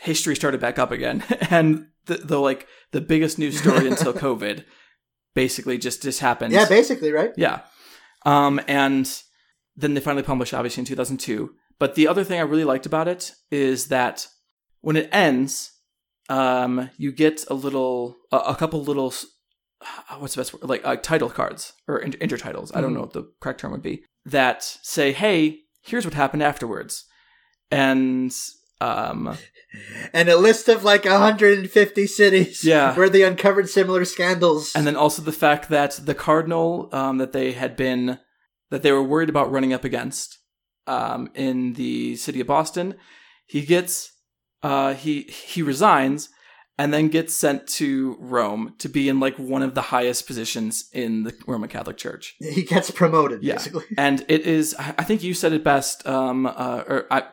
history started back up again, *laughs* and the, the like the biggest news story *laughs* until COVID. Basically, just just happened. Yeah, basically, right? Yeah. Um, and then they finally published, obviously, in 2002. But the other thing I really liked about it is that when it ends, um, you get a little, a, a couple little, what's the best word? Like uh, title cards or inter- intertitles. I don't know what the correct term would be. That say, hey, here's what happened afterwards. And, um, *laughs* And a list of like 150 cities Yeah. *laughs* where they uncovered similar scandals. And then also the fact that the cardinal um, that they had been that they were worried about running up against um, in the city of Boston, he gets uh, he he resigns and then gets sent to Rome to be in like one of the highest positions in the Roman Catholic Church. he gets promoted, Yeah. basically. *laughs* And it is I think you said it best. Um, uh, or I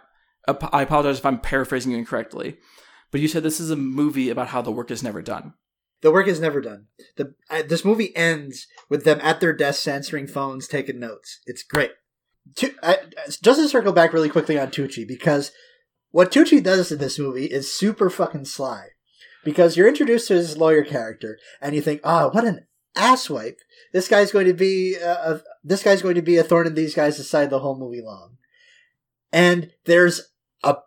I apologize if I'm paraphrasing you incorrectly, but you said this is a movie about how the work is never done. The work is never done. The uh, this movie ends with them at their desks answering phones, taking notes. It's great. Just to circle back really quickly on Tucci, because what Tucci does in this movie is super fucking sly. Because you're introduced to his lawyer character, and you think, "Oh, what an asswipe! This guy's going to be uh, a, this guy's going to be a thorn in these guys' side the whole movie long." And there's a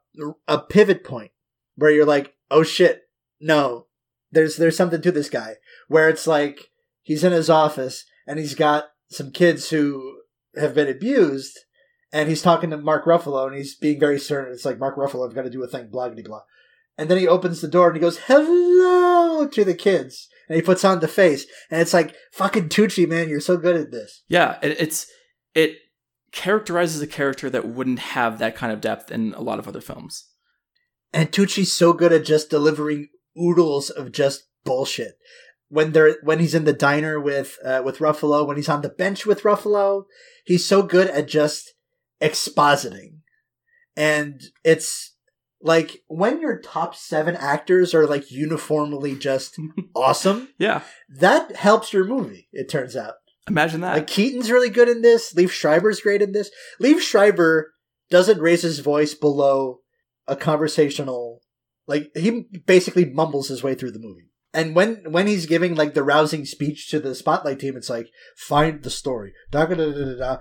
a pivot point where you're like, "Oh shit, no, there's there's something to this guy where it's like he's in his office and he's got some kids who have been abused and he's talking to Mark Ruffalo and he's being very certain it's like Mark Ruffalo I've got to do a thing blah blah blah. And then he opens the door and he goes hello to the kids and he puts on the face and it's like fucking Tucci man you're so good at this. Yeah, it, it's it characterizes a character that wouldn't have that kind of depth in a lot of other films. and Tucci's so good at just delivering oodles of just bullshit. When they're when he's in the diner with uh, with Ruffalo, when he's on the bench with Ruffalo, he's so good at just expositing, and it's like when your top seven actors are like uniformly just *laughs* awesome, Yeah, that helps your movie. It turns out. imagine that. Like Keaton's really good in this. Liev Schreiber's great in this. Liev Schreiber doesn't raise his voice below a conversational. Like he basically mumbles his way through the movie. And when when he's giving like the rousing speech to the spotlight team, it's like find the story, da da da da da,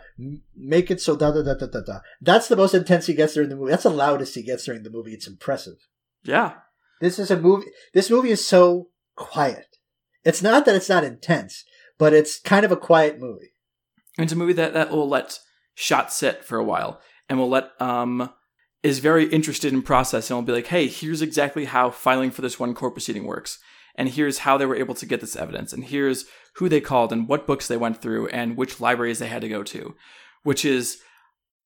make it so da da da da da da. That's the most intense he gets during the movie. That's the loudest he gets during the movie. It's impressive. yeah, This is a movie. This movie is so quiet. It's not that it's not intense, but it's kind of a quiet movie. it's a movie that that will let shots sit for a while and will let um is very interested in process and will be like, hey, here's exactly how filing for this one court proceeding works. And here's how they were able to get this evidence. And here's who they called and what books they went through and which libraries they had to go to. Which is,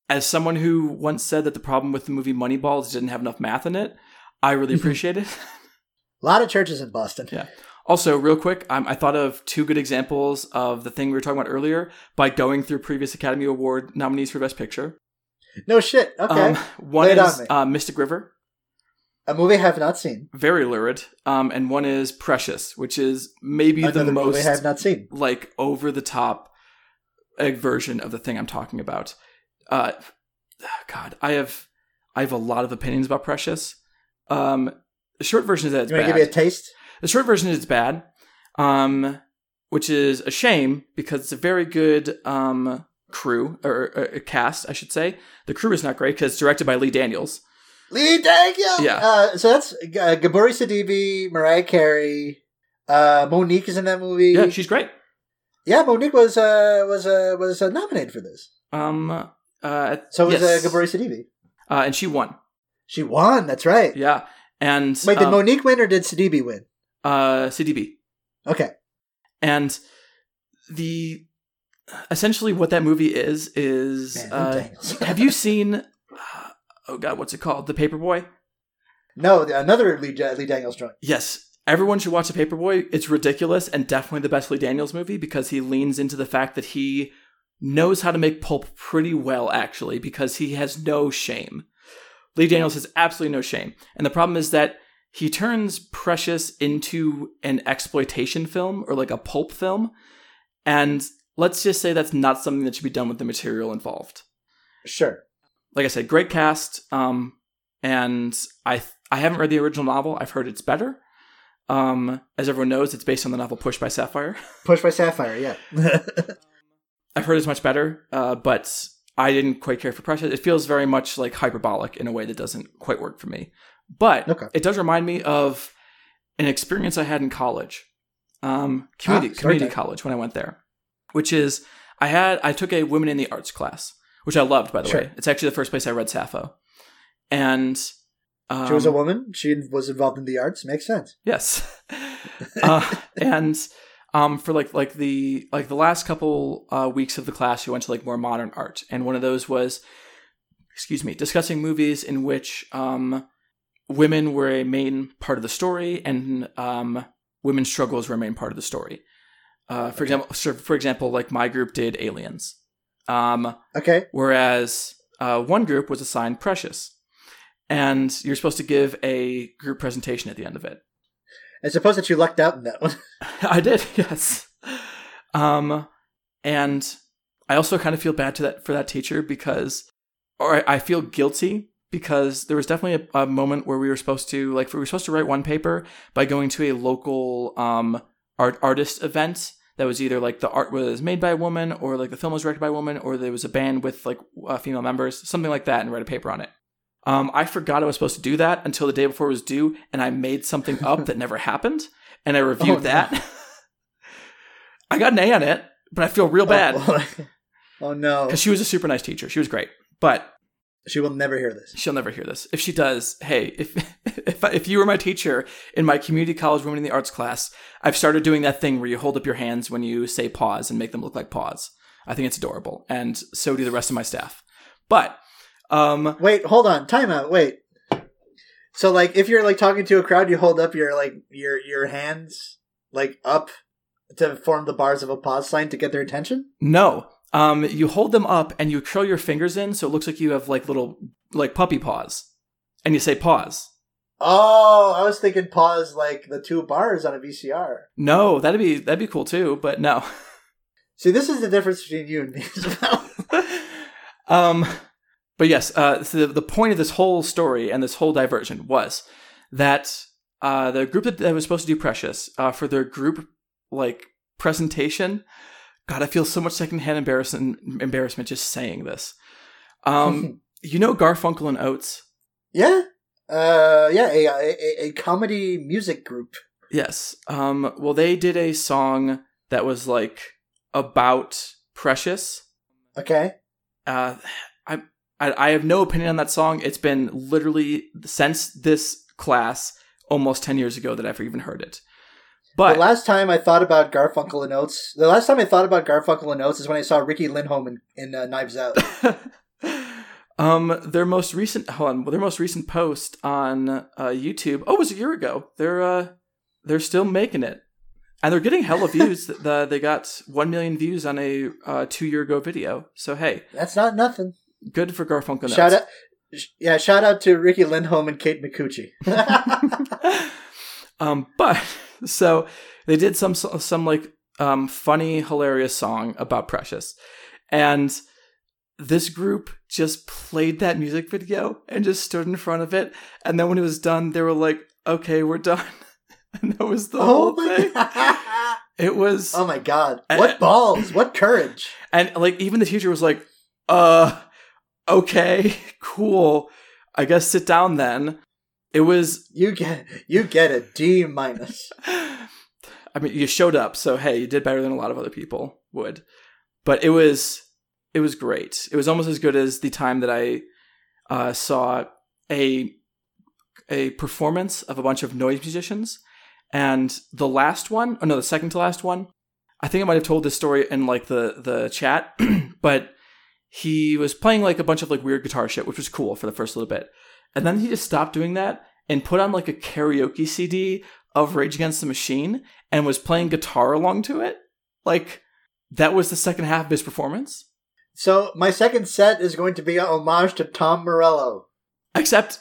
as someone who once said that the problem with the movie Moneyball is didn't have enough math in it, I really appreciate it. *laughs* A lot of churches in Boston. Yeah. Also, real quick, um, I thought of two good examples of the thing we were talking about earlier by going through previous Academy Award nominees for Best Picture. No shit. Okay. Um, one Lay on is me. uh, Mystic River, a movie I have not seen. very lurid, um, and one is Precious, which is maybe the Another movie most I have not seen. like over the top version of the thing I'm talking about. Uh, God, I have I have a lot of opinions about Precious. Um, the short version is that it's You want to bad. give me a taste? The short version is it's bad, um, which is a shame because it's a very good um, crew or, or cast, I should say. The crew is not great because it's directed by Lee Daniels. Lee Daniels. Yeah. Uh, so that's uh, Gabourey Sidibe, Mariah Carey, uh, Mo'Nique is in that movie. Yeah, she's great. Yeah, Mo'Nique was uh, was uh, was uh, nominated for this. Um, uh, So was yes. uh, Gabourey Sidibe. uh, and she won. She won. That's right. Yeah, and Wait, did um, Mo'Nique win or did Sidibe win? uh, Sidibe. Okay. And the essentially what that movie is is uh, *laughs* have you seen? Uh, oh God, what's it called? The Paperboy. No, another Lee, Lee Daniels joint. Yes, everyone should watch The Paperboy. It's ridiculous and definitely the best Lee Daniels movie because he leans into the fact that he knows how to make pulp pretty well, actually, because he has no shame. Lee Daniels has absolutely no shame. And the problem is that he turns Precious into an exploitation film or like a pulp film. And let's just say that's not something that should be done with the material involved Sure. like I said, great cast. Um, and I I haven't read the original novel. I've heard it's better. Um, as everyone knows, it's based on the novel Push by Sapphire. *laughs* Push by Sapphire, yeah. *laughs* I've heard it's much better, uh, but I didn't quite care for Precious. It feels very much like hyperbolic in a way that doesn't quite work for me. But Okay. it does remind me of an experience I had in college, um, community Ah, community college when I went there, which is I had I took a women in the arts class, which I loved by the Sure. way. It's actually the first place I read Sappho, and um, she was a woman. She was involved in the arts. Makes sense. Yes. *laughs* uh, and um, for like like the like the last couple uh, weeks of the class, we went to like more modern art, and one of those was, excuse me, discussing movies in which um, women were a main part of the story, and um, women's struggles were a main part of the story. Uh, for example, so for example, like my group did Aliens, um, Okay. whereas uh, one group was assigned Precious, and you're supposed to give a group presentation at the end of it. I suppose that you lucked out in that one. *laughs* *laughs* I did, yes. Um, and I also kind of feel bad to that for that teacher because, or I, I feel guilty because there was definitely a, a moment where we were supposed to like we were supposed to write one paper by going to a local um art artist event that was either like the art was made by a woman or like the film was directed by a woman or there was a band with like uh, female members something like that and write a paper on it um, I forgot I was supposed to do that until the day before it was due, and I made something up that never *laughs* happened, and I reviewed Oh, no. that. *laughs* I got an A on it, but I feel real bad Oh, *laughs* oh no. because she was a super nice teacher. She was great, but She will never hear this. she'll never hear this. If she does, hey, if *laughs* if if you were my teacher in my community college women in the arts class, I've started doing that thing where you hold up your hands when you say pause and make them look like paws. I think it's adorable, and so do the rest of my staff. But um, Wait, hold on. Time out. Wait. So like if you're like talking to a crowd, you hold up your like your your hands like up to form the bars of a pause sign to get their attention? No. Um, you hold them up and you curl your fingers in so it looks like you have like little like puppy paws. And you say pause. Oh, I was thinking pause like the two bars on a VCR. No, that'd be that'd be cool too, but no. See, this is the difference between you and me. *laughs* Um but yes, uh so the, the point of this whole story and this whole diversion was that uh the group that, that was supposed to do Precious, uh for their group like presentation, God, I feel so much secondhand embarrassment embarrassment just saying this. Um *laughs* you know Garfunkel and Oates? yeah, uh, yeah, a, a a comedy music group. Yes. Um, well, they did a song that was like about Precious. Okay, Uh, I, I I have no opinion on that song. It's been literally since this class almost ten years ago that I've even heard it. But the last time I thought about Garfunkel and Oates, the last time I thought about Garfunkel and Oates is when I saw Riki Lindhome in, in uh, Knives Out. *laughs* um, their most recent hold on, their most recent post on uh, YouTube. Oh, it was a year ago. They're uh, they're still making it, and they're getting hella *laughs* views. the, they got one million views on a uh, two year ago video. So hey, That's not nothing. good for Garfunkel. and Shout Oates. out, sh- yeah, shout out to Riki Lindhome and Kate Micucci. *laughs* um, but *laughs* so they did some some like um funny, hilarious song about Precious, and this group just played that music video and just stood in front of it, and then when it was done, they were like, "Okay, we're done," *laughs* and that was the oh whole my thing. god! *laughs* It was, Oh my god! What balls! What courage! and like even the teacher was like, "Uh, okay, cool. I guess sit down then." It was You get you get a D minus. I mean, you showed up, so hey, you did better than a lot of other people would. But it was it was great. It was almost as good as the time that I uh, saw a a performance of a bunch of noise musicians, and the last one, oh no, the second to last one. I think I might have told this story in like the the chat, *clears throat* but he was playing like a bunch of like weird guitar shit, which was cool for the first little bit, and then he just stopped doing that and put on like a karaoke CD of Rage Against the Machine and was playing guitar along to it. Like that was the second half of his performance. So my second set is going to be a homage to Tom Morello. Except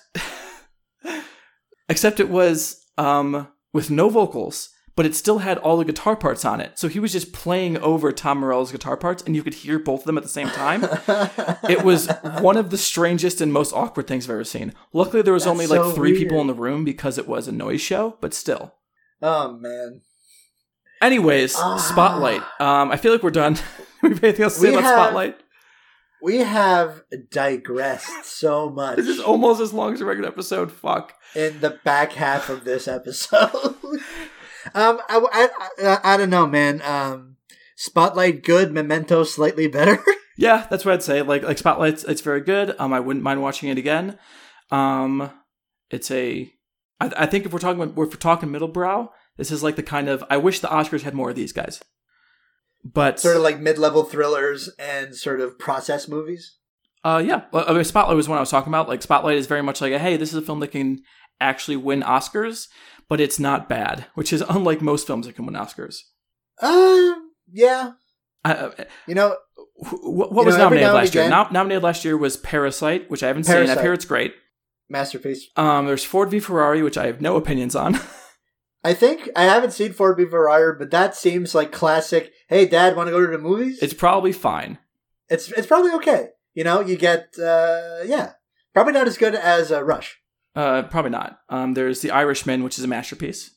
*laughs* except it was um with no vocals, but it still had all the guitar parts on it. So he was just playing over Tom Morello's guitar parts and you could hear both of them at the same time. *laughs* it was one of the strangest and most awkward things I've ever seen. Luckily there was That's only like so three people in the room because it was a noise show, but still. Oh man. Anyways, Ah. Spotlight. Um, I feel like we're done. *laughs* we have anything else to say We about have- Spotlight? We have digressed so much This is almost as long as a regular episode. Fuck. in the back half of this episode. *laughs* um, I, I, I, I don't know, man. Um, Spotlight good, Memento slightly better. *laughs* Yeah, that's what I'd say. Like like Spotlight's it's very good. Um, I wouldn't mind watching it again. Um, it's a. I, I think if we're talking about, if we're talking middlebrow, this is like the kind of I wish the Oscars had more of these guys. But sort of like mid-level thrillers and sort of process movies. Uh, yeah. Well, I mean, Spotlight was one I was talking about. Like, Spotlight is very much like, a, hey, this is a film that can actually win Oscars, but it's not bad, which is *laughs* unlike most films that can win Oscars. Um, yeah. Uh, You know, wh- what, You was know, nominated last year? Nom- nominated last year was Parasite, which I haven't seen. I hear it's great. masterpiece. Um, there's Ford v Ferrari, which I have no opinions on. *laughs* I think I haven't seen Ford v Ferrari, but that seems like classic. Hey, Dad, want to go to the movies? it's probably fine. it's it's probably okay. You know, you get uh, yeah, probably not as good as uh, Rush. Uh, probably not. Um, there's The Irishman, which is a masterpiece.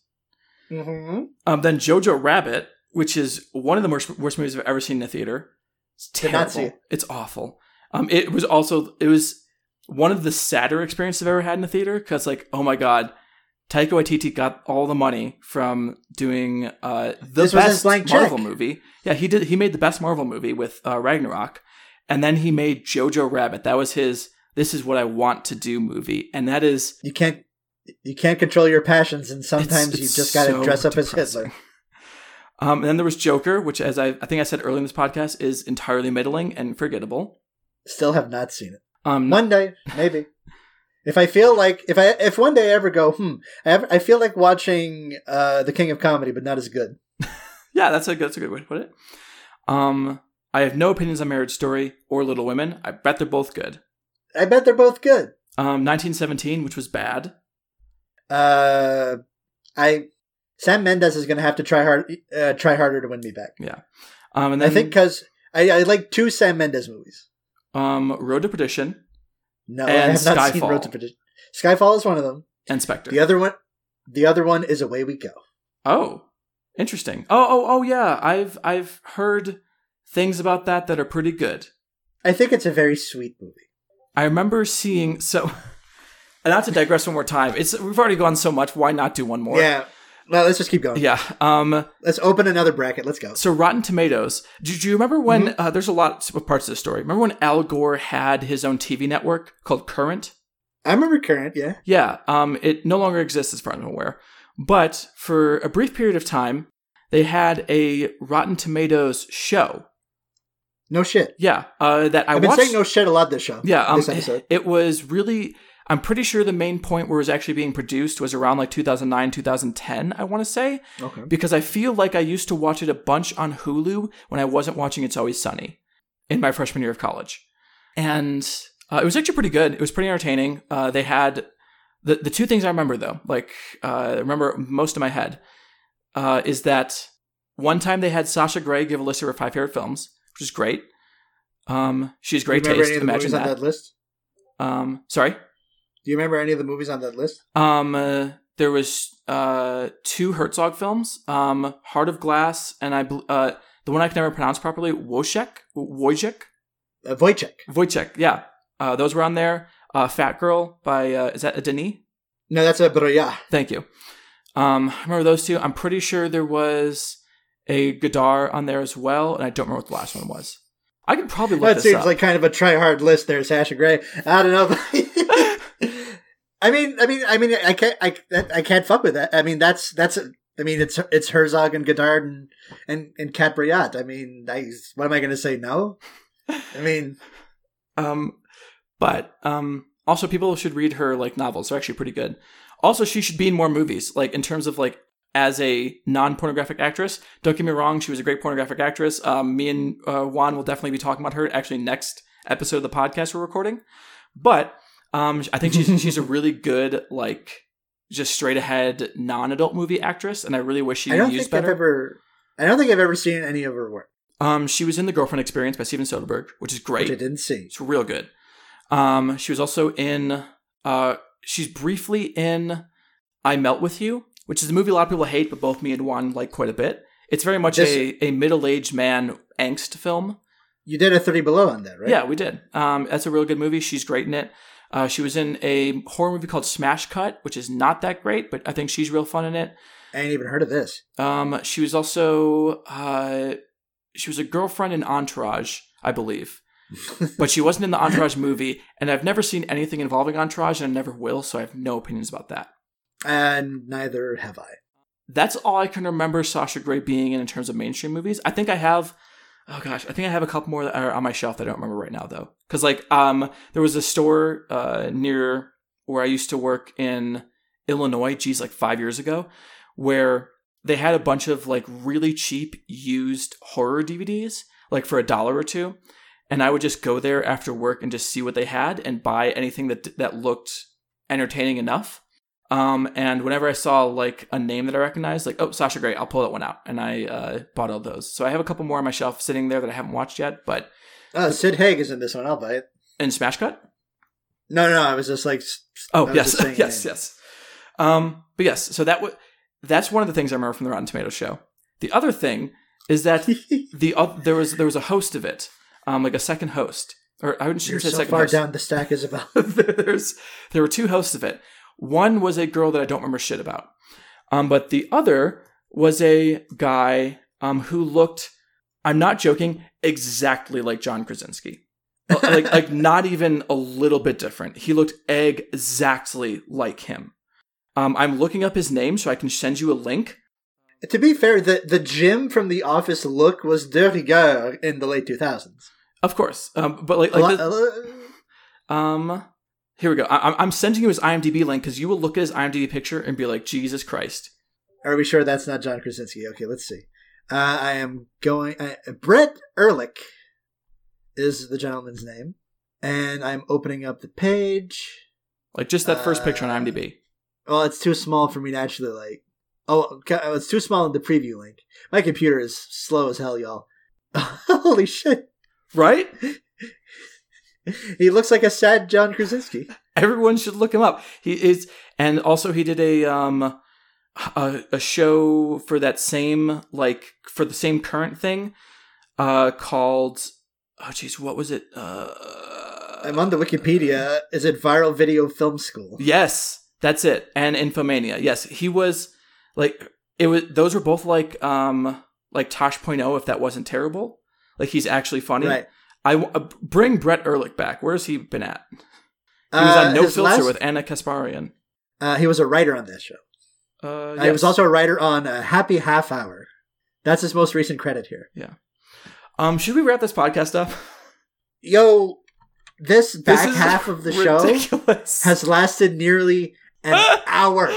Mm-hmm. Um, then Jojo Rabbit, which is one of the worst, worst movies I've ever seen in a theater. It's terrible. it. It's awful. Um, it was also it was one of the sadder experiences I've ever had in a theater because like oh my god, Taika Waititi got all the money from doing uh the This best blank Marvel check. movie. Yeah, he did. He made the best Marvel movie with uh, Ragnarok, and then he made Jojo Rabbit. That was his. This is what I want to do movie, and that is You can't you can't control your passions, and sometimes it's- you just got to so dress up as. Hitler. *laughs* Um, and then there was Joker, which, as I, I think I said earlier in this podcast, is entirely middling and forgettable. Still have not seen it. Um, One day, maybe. *laughs* If I feel like if I if one day I ever go, hmm, I, ever, I feel like watching uh, the King of Comedy, but not as good. *laughs* yeah, that's a good, that's a good way to put it. Um, I have no opinions on Marriage Story or Little Women. I bet they're both good. I bet they're both good. Um, 1917, which was bad. Uh, I Sam Mendes is going to have to try hard uh, try harder to win me back. Yeah, um, and I think because I, I like two Sam Mendes movies. um, Road to Perdition No, I And have not seen Skyfall. Road to Perdition. Skyfall is one of them. and Spectre. The other one, the other one is Away We Go. Oh, interesting. Oh, oh, oh, yeah. I've I've heard things about that that are pretty good. I think it's a very sweet movie. I remember seeing so. *laughs* And not to digress one more time, it's we've already gone so much. Why not do one more? Yeah. Well, let's just keep going. Yeah. Um. Let's open another bracket. Let's go. So Rotten Tomatoes. Do, do you remember when? Mm-hmm. Uh, there's a lot of parts of the story. Remember when Al Gore had his own TV network called Current? I remember Current. Yeah. Yeah. Um. It no longer exists as far as I'm aware. But for a brief period of time, they had a Rotten Tomatoes show. No shit. Yeah. Uh. That I I've been watched. saying no shit a lot this show. Yeah, um, This episode. it was really. I'm pretty sure the main point where it was actually being produced was around like 2009, 2010. I want to say Okay. because I feel like I used to watch it a bunch on Hulu when I wasn't watching It's Always Sunny in my freshman year of college, and uh, it was actually pretty good. It was pretty entertaining. Uh, they had the the two things I remember though, like uh, I remember most in my head, uh, is that one time they had Sasha Grey give a list of her five favorite films, which is great. Um, she's great Do you taste. any of the Imagine on that. that list? Um, sorry. Do you remember any of the movies on that list? Um, uh, there was uh two Herzog films, um, Heart of Glass, and I uh the one I can never pronounce properly, Woyzeck, Woyzeck, Uh, Woyzeck. Woyzeck. Yeah, uh, those were on there. Uh, Fat Girl by uh, is that a Denis? No, that's a Breillat. Thank you. Um, I remember those two. I'm pretty sure there was a Godard on there as well, and I don't remember what the last one was. I could probably look That seems up. like kind of a try hard list there, Sasha Grey. I don't know. *laughs* I mean, I mean, I mean, I can't, I, I can't fuck with that. I mean, that's that's. I mean, it's it's Herzog and Godard and and and Cat Breillat. I mean, I, what am I going to say? No. I mean, *laughs* Um, but um, also people should read her like novels. They're actually pretty good. Also, she should be in more movies. Like in terms of like as a non-pornographic actress. Don't get me wrong; she was a great pornographic actress. Um, me and uh, Juan will definitely be talking about her actually next episode of the podcast we're recording. But um, I think she's *laughs* she's a really good like just straight ahead non-adult movie actress, and I really wish she I don't used think I've ever. I don't think I've ever seen any of her work, Um, she was in The Girlfriend Experience by Steven Soderbergh, which is great. which I didn't see. It's real good. Um, she was also in. Uh, she's briefly in I Melt with You. Which is a movie a lot of people hate, but both me and Juan like quite a bit. It's very much This- a, a middle aged man angst film. You did a 30 below on that, right? Yeah, we did. Um, that's a real good movie. She's great in it. Uh, she was in a horror movie called Smash Cut, which is not that great, but I think she's real fun in it. I ain't even heard of this. Um, she was also uh, she was a girlfriend in Entourage, I believe, *laughs* but she wasn't in the Entourage movie. And I've never seen anything involving Entourage, and I never will, so I have no opinions about that. And neither have I. That's all I can remember Sasha Grey being in in terms of mainstream movies. I think I have. Oh gosh, I think I have a couple more that are on my shelf that I don't remember right now though. Because like, um, there was a store uh, near where I used to work in Illinois. Geez, like five years ago, where they had a bunch of like really cheap used horror DVDs, like for a dollar or two, and I would just go there after work and just see what they had and buy anything that that looked entertaining enough. Um, and whenever I saw like a name that I recognized, like oh Sasha Grey, I'll pull that one out, and I uh, bought all those. So I have a couple more on my shelf sitting there that I haven't watched yet. But Oh, Sid Haig is in this one. I'll buy it. in Smash Cut, No, no, no. I was just like. oh yes, *laughs* yes, yes. Um, but yes, so that w- that's one of the things I remember from the Rotten Tomatoes show. The other thing is that *laughs* the oth- there was there was a host of it, um, like a second host, or I You're shouldn't say so second far host. down the stack, Isabel. *laughs* There's there were two hosts of it. One was a girl that I don't remember shit about, um, but the other was a guy um, who looked. I'm not joking. Exactly like John Krasinski, *laughs* like like not even a little bit different. He looked exactly like him. Um, I'm looking up his name so I can send you a link. to be fair, the the Jim from The Office look was de rigueur in the late 2000s. Of course, um, but like like this- um, here we go. I- I'm- sending you his IMDb link because you will look at his IMDb picture and be like, Jesus Christ. Are we sure that's not John Krasinski? Okay, let's see. Uh, I am going. Uh, Brett Ehrlich is the gentleman's name, and I'm opening up the page. Like just that first picture on Uh, IMDb. Well, it's too small for me to actually like. Oh, oh, it's too small in the preview link. My computer is slow as hell, y'all. *laughs* Holy shit! Right? *laughs* *laughs* He looks like a sad John Krasinski. Everyone should look him up. He is, and also he did a um a, a show for that same like for the same current thing, uh called oh jeez what was it uh I'm on the Wikipedia. Is it Viral Video Film School? yes that's it and Infomania yes he was like it was those were both like um like Tosh.0 if that wasn't terrible like he's actually funny. Right. I uh, bring Brett Ehrlich back. Where's he been at? He was on Uh, No Filter last- with Ana Kasparian. Uh, he was a writer on that show. Uh, Uh, He was also a writer on uh, Happy Half Hour. That's his most recent credit here. Um, should we wrap this podcast up? Yo, this back This half of the show has lasted nearly an *laughs* hour.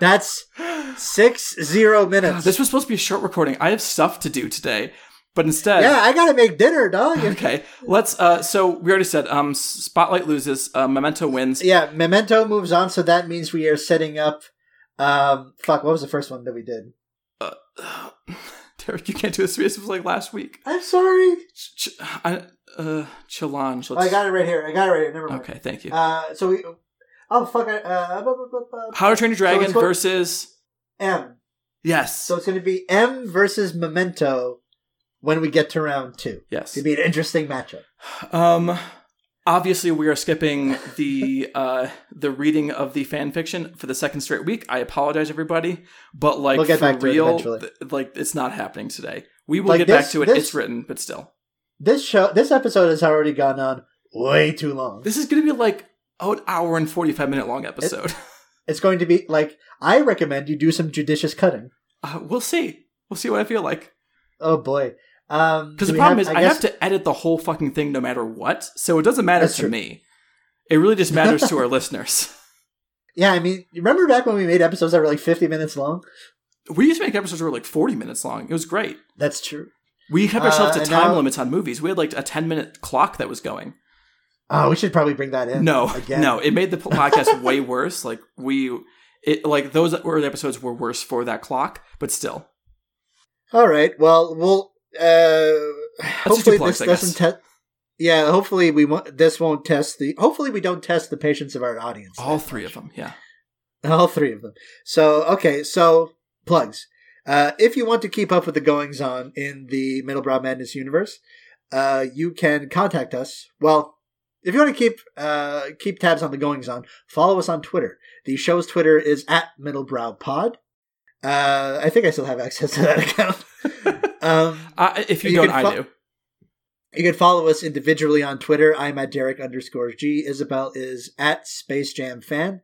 That's six zero minutes. this was supposed to be a short recording. I have stuff to do today, but instead, yeah, I gotta make dinner, dog. *laughs* okay. Let's. Uh, so we already said. Um, Spotlight loses. Uh, Memento wins. Yeah, Memento moves on, so that means we are setting up. Um, fuck, what was the first one that we did? *sighs* Derek, you can't do this. This was like last week. I'm sorry. Ch- I, uh, challenge. Oh, I got it right here. I got it right here. Never mind. Okay, thank you. Uh, so we. Oh fuck! I- Uh, bu- bu- bu- bu- How to Train Your Dragon what- versus M. yes, So it's going to be M versus Memento when we get to round two. yes. It'd be an interesting matchup. Um, obviously, we are skipping the uh the reading of the fan fiction for the second straight week. I apologize, everybody, but like We'll get for back to it real, th- like it's not happening today. We will Like get this- back to it. this- It's written, but still, This show, this episode has already gone on way too long. this is going to be like an hour and forty five minute long episode. *laughs* It's going to be like I recommend you do some judicious cutting. uh, we'll see. We'll see what I feel like. Oh boy. Um, Because do the problem have- is, I, guess- have to edit the whole fucking thing no matter what, so it doesn't matter That's to true. me. It really just matters to our *laughs* listeners. Yeah, I mean, remember back when we made episodes that were like 50 minutes long? We used to make episodes that were like forty minutes long. It was great. That's true. We kept ourselves Uh, to time now- limits on movies. We had like a 10 minute clock that was going. Oh, we should probably bring that in. No, again. no, it made the podcast *laughs* way worse. Like we, it like those early episodes were worse for that clock, but still. All right. Well, we'll. Uh, hopefully plugs, this doesn't test. Yeah, hopefully we won't. This won't test the. Hopefully we don't test the patience of our audience. All three of them, yeah. *laughs* All three of them. So, okay, so plugs. Uh, if you want to keep up with the goings on in the Middlebrow Madness universe, uh, you can contact us. Well, if you want to keep uh, keep tabs on the goings on, follow us on Twitter. The show's Twitter is at Middlebrow Pod. Uh, I think I still have access to that *laughs* account. Um, Uh, if you, You don't, can I do. you can follow us individually on Twitter. I'm at Derek underscore G. Isabel is at Space Jam Fan.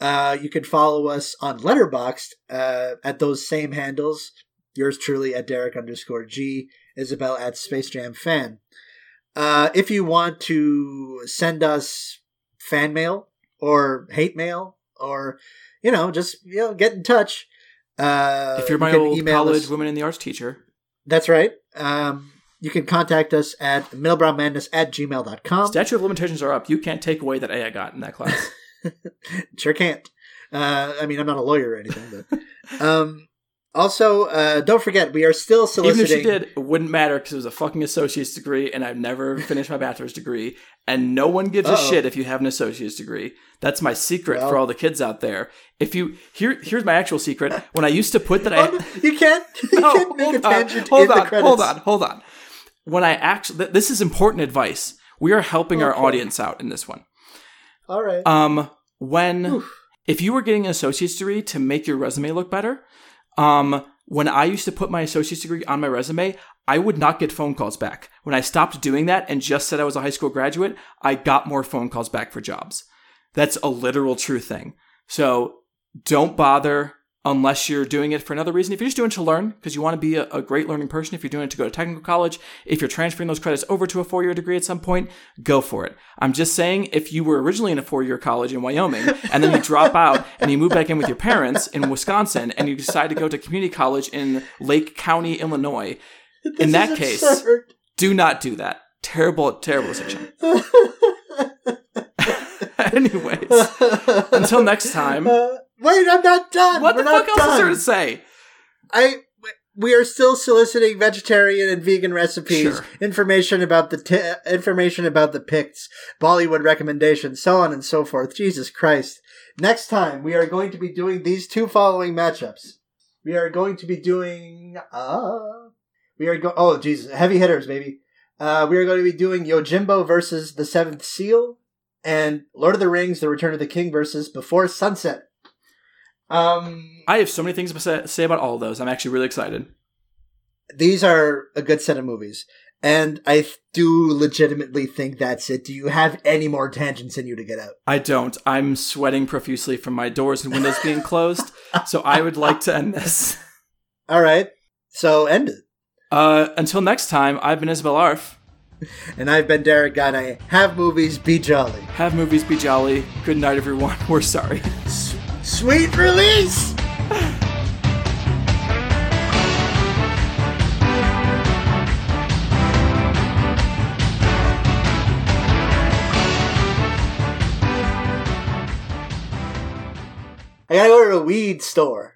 Uh, you can follow us on Letterboxd uh, at those same handles. Yours truly at Derek underscore G. Isabel at Space Jam Fan. Uh, if you want to send us fan mail or hate mail or you know just you know get in touch. Uh, if you're my you old email college us- women in the arts teacher, that's right. Um, you can contact us at middlebrowmadness at gmail.com. statute of limitations are up. You can't take away that A I got in that class. *laughs* sure can't. Uh, I mean, I'm not a lawyer or anything, but um, also, uh, don't forget we are still soliciting. Even if she did, it wouldn't matter because it was a fucking associate's degree, and I've never *laughs* finished my bachelor's degree. And no one gives a Uh-oh. shit if you have an associate's degree. That's my secret for all the kids out there. If you here, here's my actual secret. When I used to put that I *laughs* you can't. *laughs* You No, can't make a hold on, tangent hold on, hold on, hold on. When I actually, th- this is important advice. We are helping our audience out in this one. All right. Um, when Oof. if you were getting an associate's degree to make your resume look better, um, when I used to put my associate's degree on my resume, I would not get phone calls back. When I stopped doing that and just said I was a high school graduate, I got more phone calls back for jobs. That's a literal true thing. So don't bother unless you're doing it for another reason. If you're just doing it to learn, because you want to be a, a great learning person, if you're doing it to go to technical college, if you're transferring those credits over to a four year degree at some point, go for it. I'm just saying, if you were originally in a four year college in Wyoming and then you drop out and you move back in with your parents in Wisconsin and you decide to go to community college in Lake County, Illinois, in that case, absurd. do not do that. Terrible, terrible decision. *laughs* *laughs* Anyways, until next time. *laughs* Wait, I'm not done. what We're the fuck else is there to say? I we are still soliciting vegetarian and vegan recipes, Sure. information about the t- information about the Picts, Bollywood recommendations, so on and so forth. Jesus Christ! Next time we are going to be doing these two following matchups. We are going to be doing uh we are go oh Jesus heavy hitters baby. Uh, we are going to be doing Yojimbo versus the Seventh Seal and Lord of the Rings: The Return of the King versus Before Sunset. Um, I have so many things to say- about all those. I'm actually really excited. these are a good set of movies. And I do legitimately think that's it. Do you have any more tangents in you to get out? I don't. I'm sweating profusely from my doors and windows being closed. So I would like to end this. *laughs* All right. So end it. Uh, until next time, I've been Isabel Arf. And I've been Derek Gane. Have movies, be jolly. Have movies be jolly. Good night, everyone. *laughs* We're sorry. *laughs* Sweet release! I gotta go to the weed store.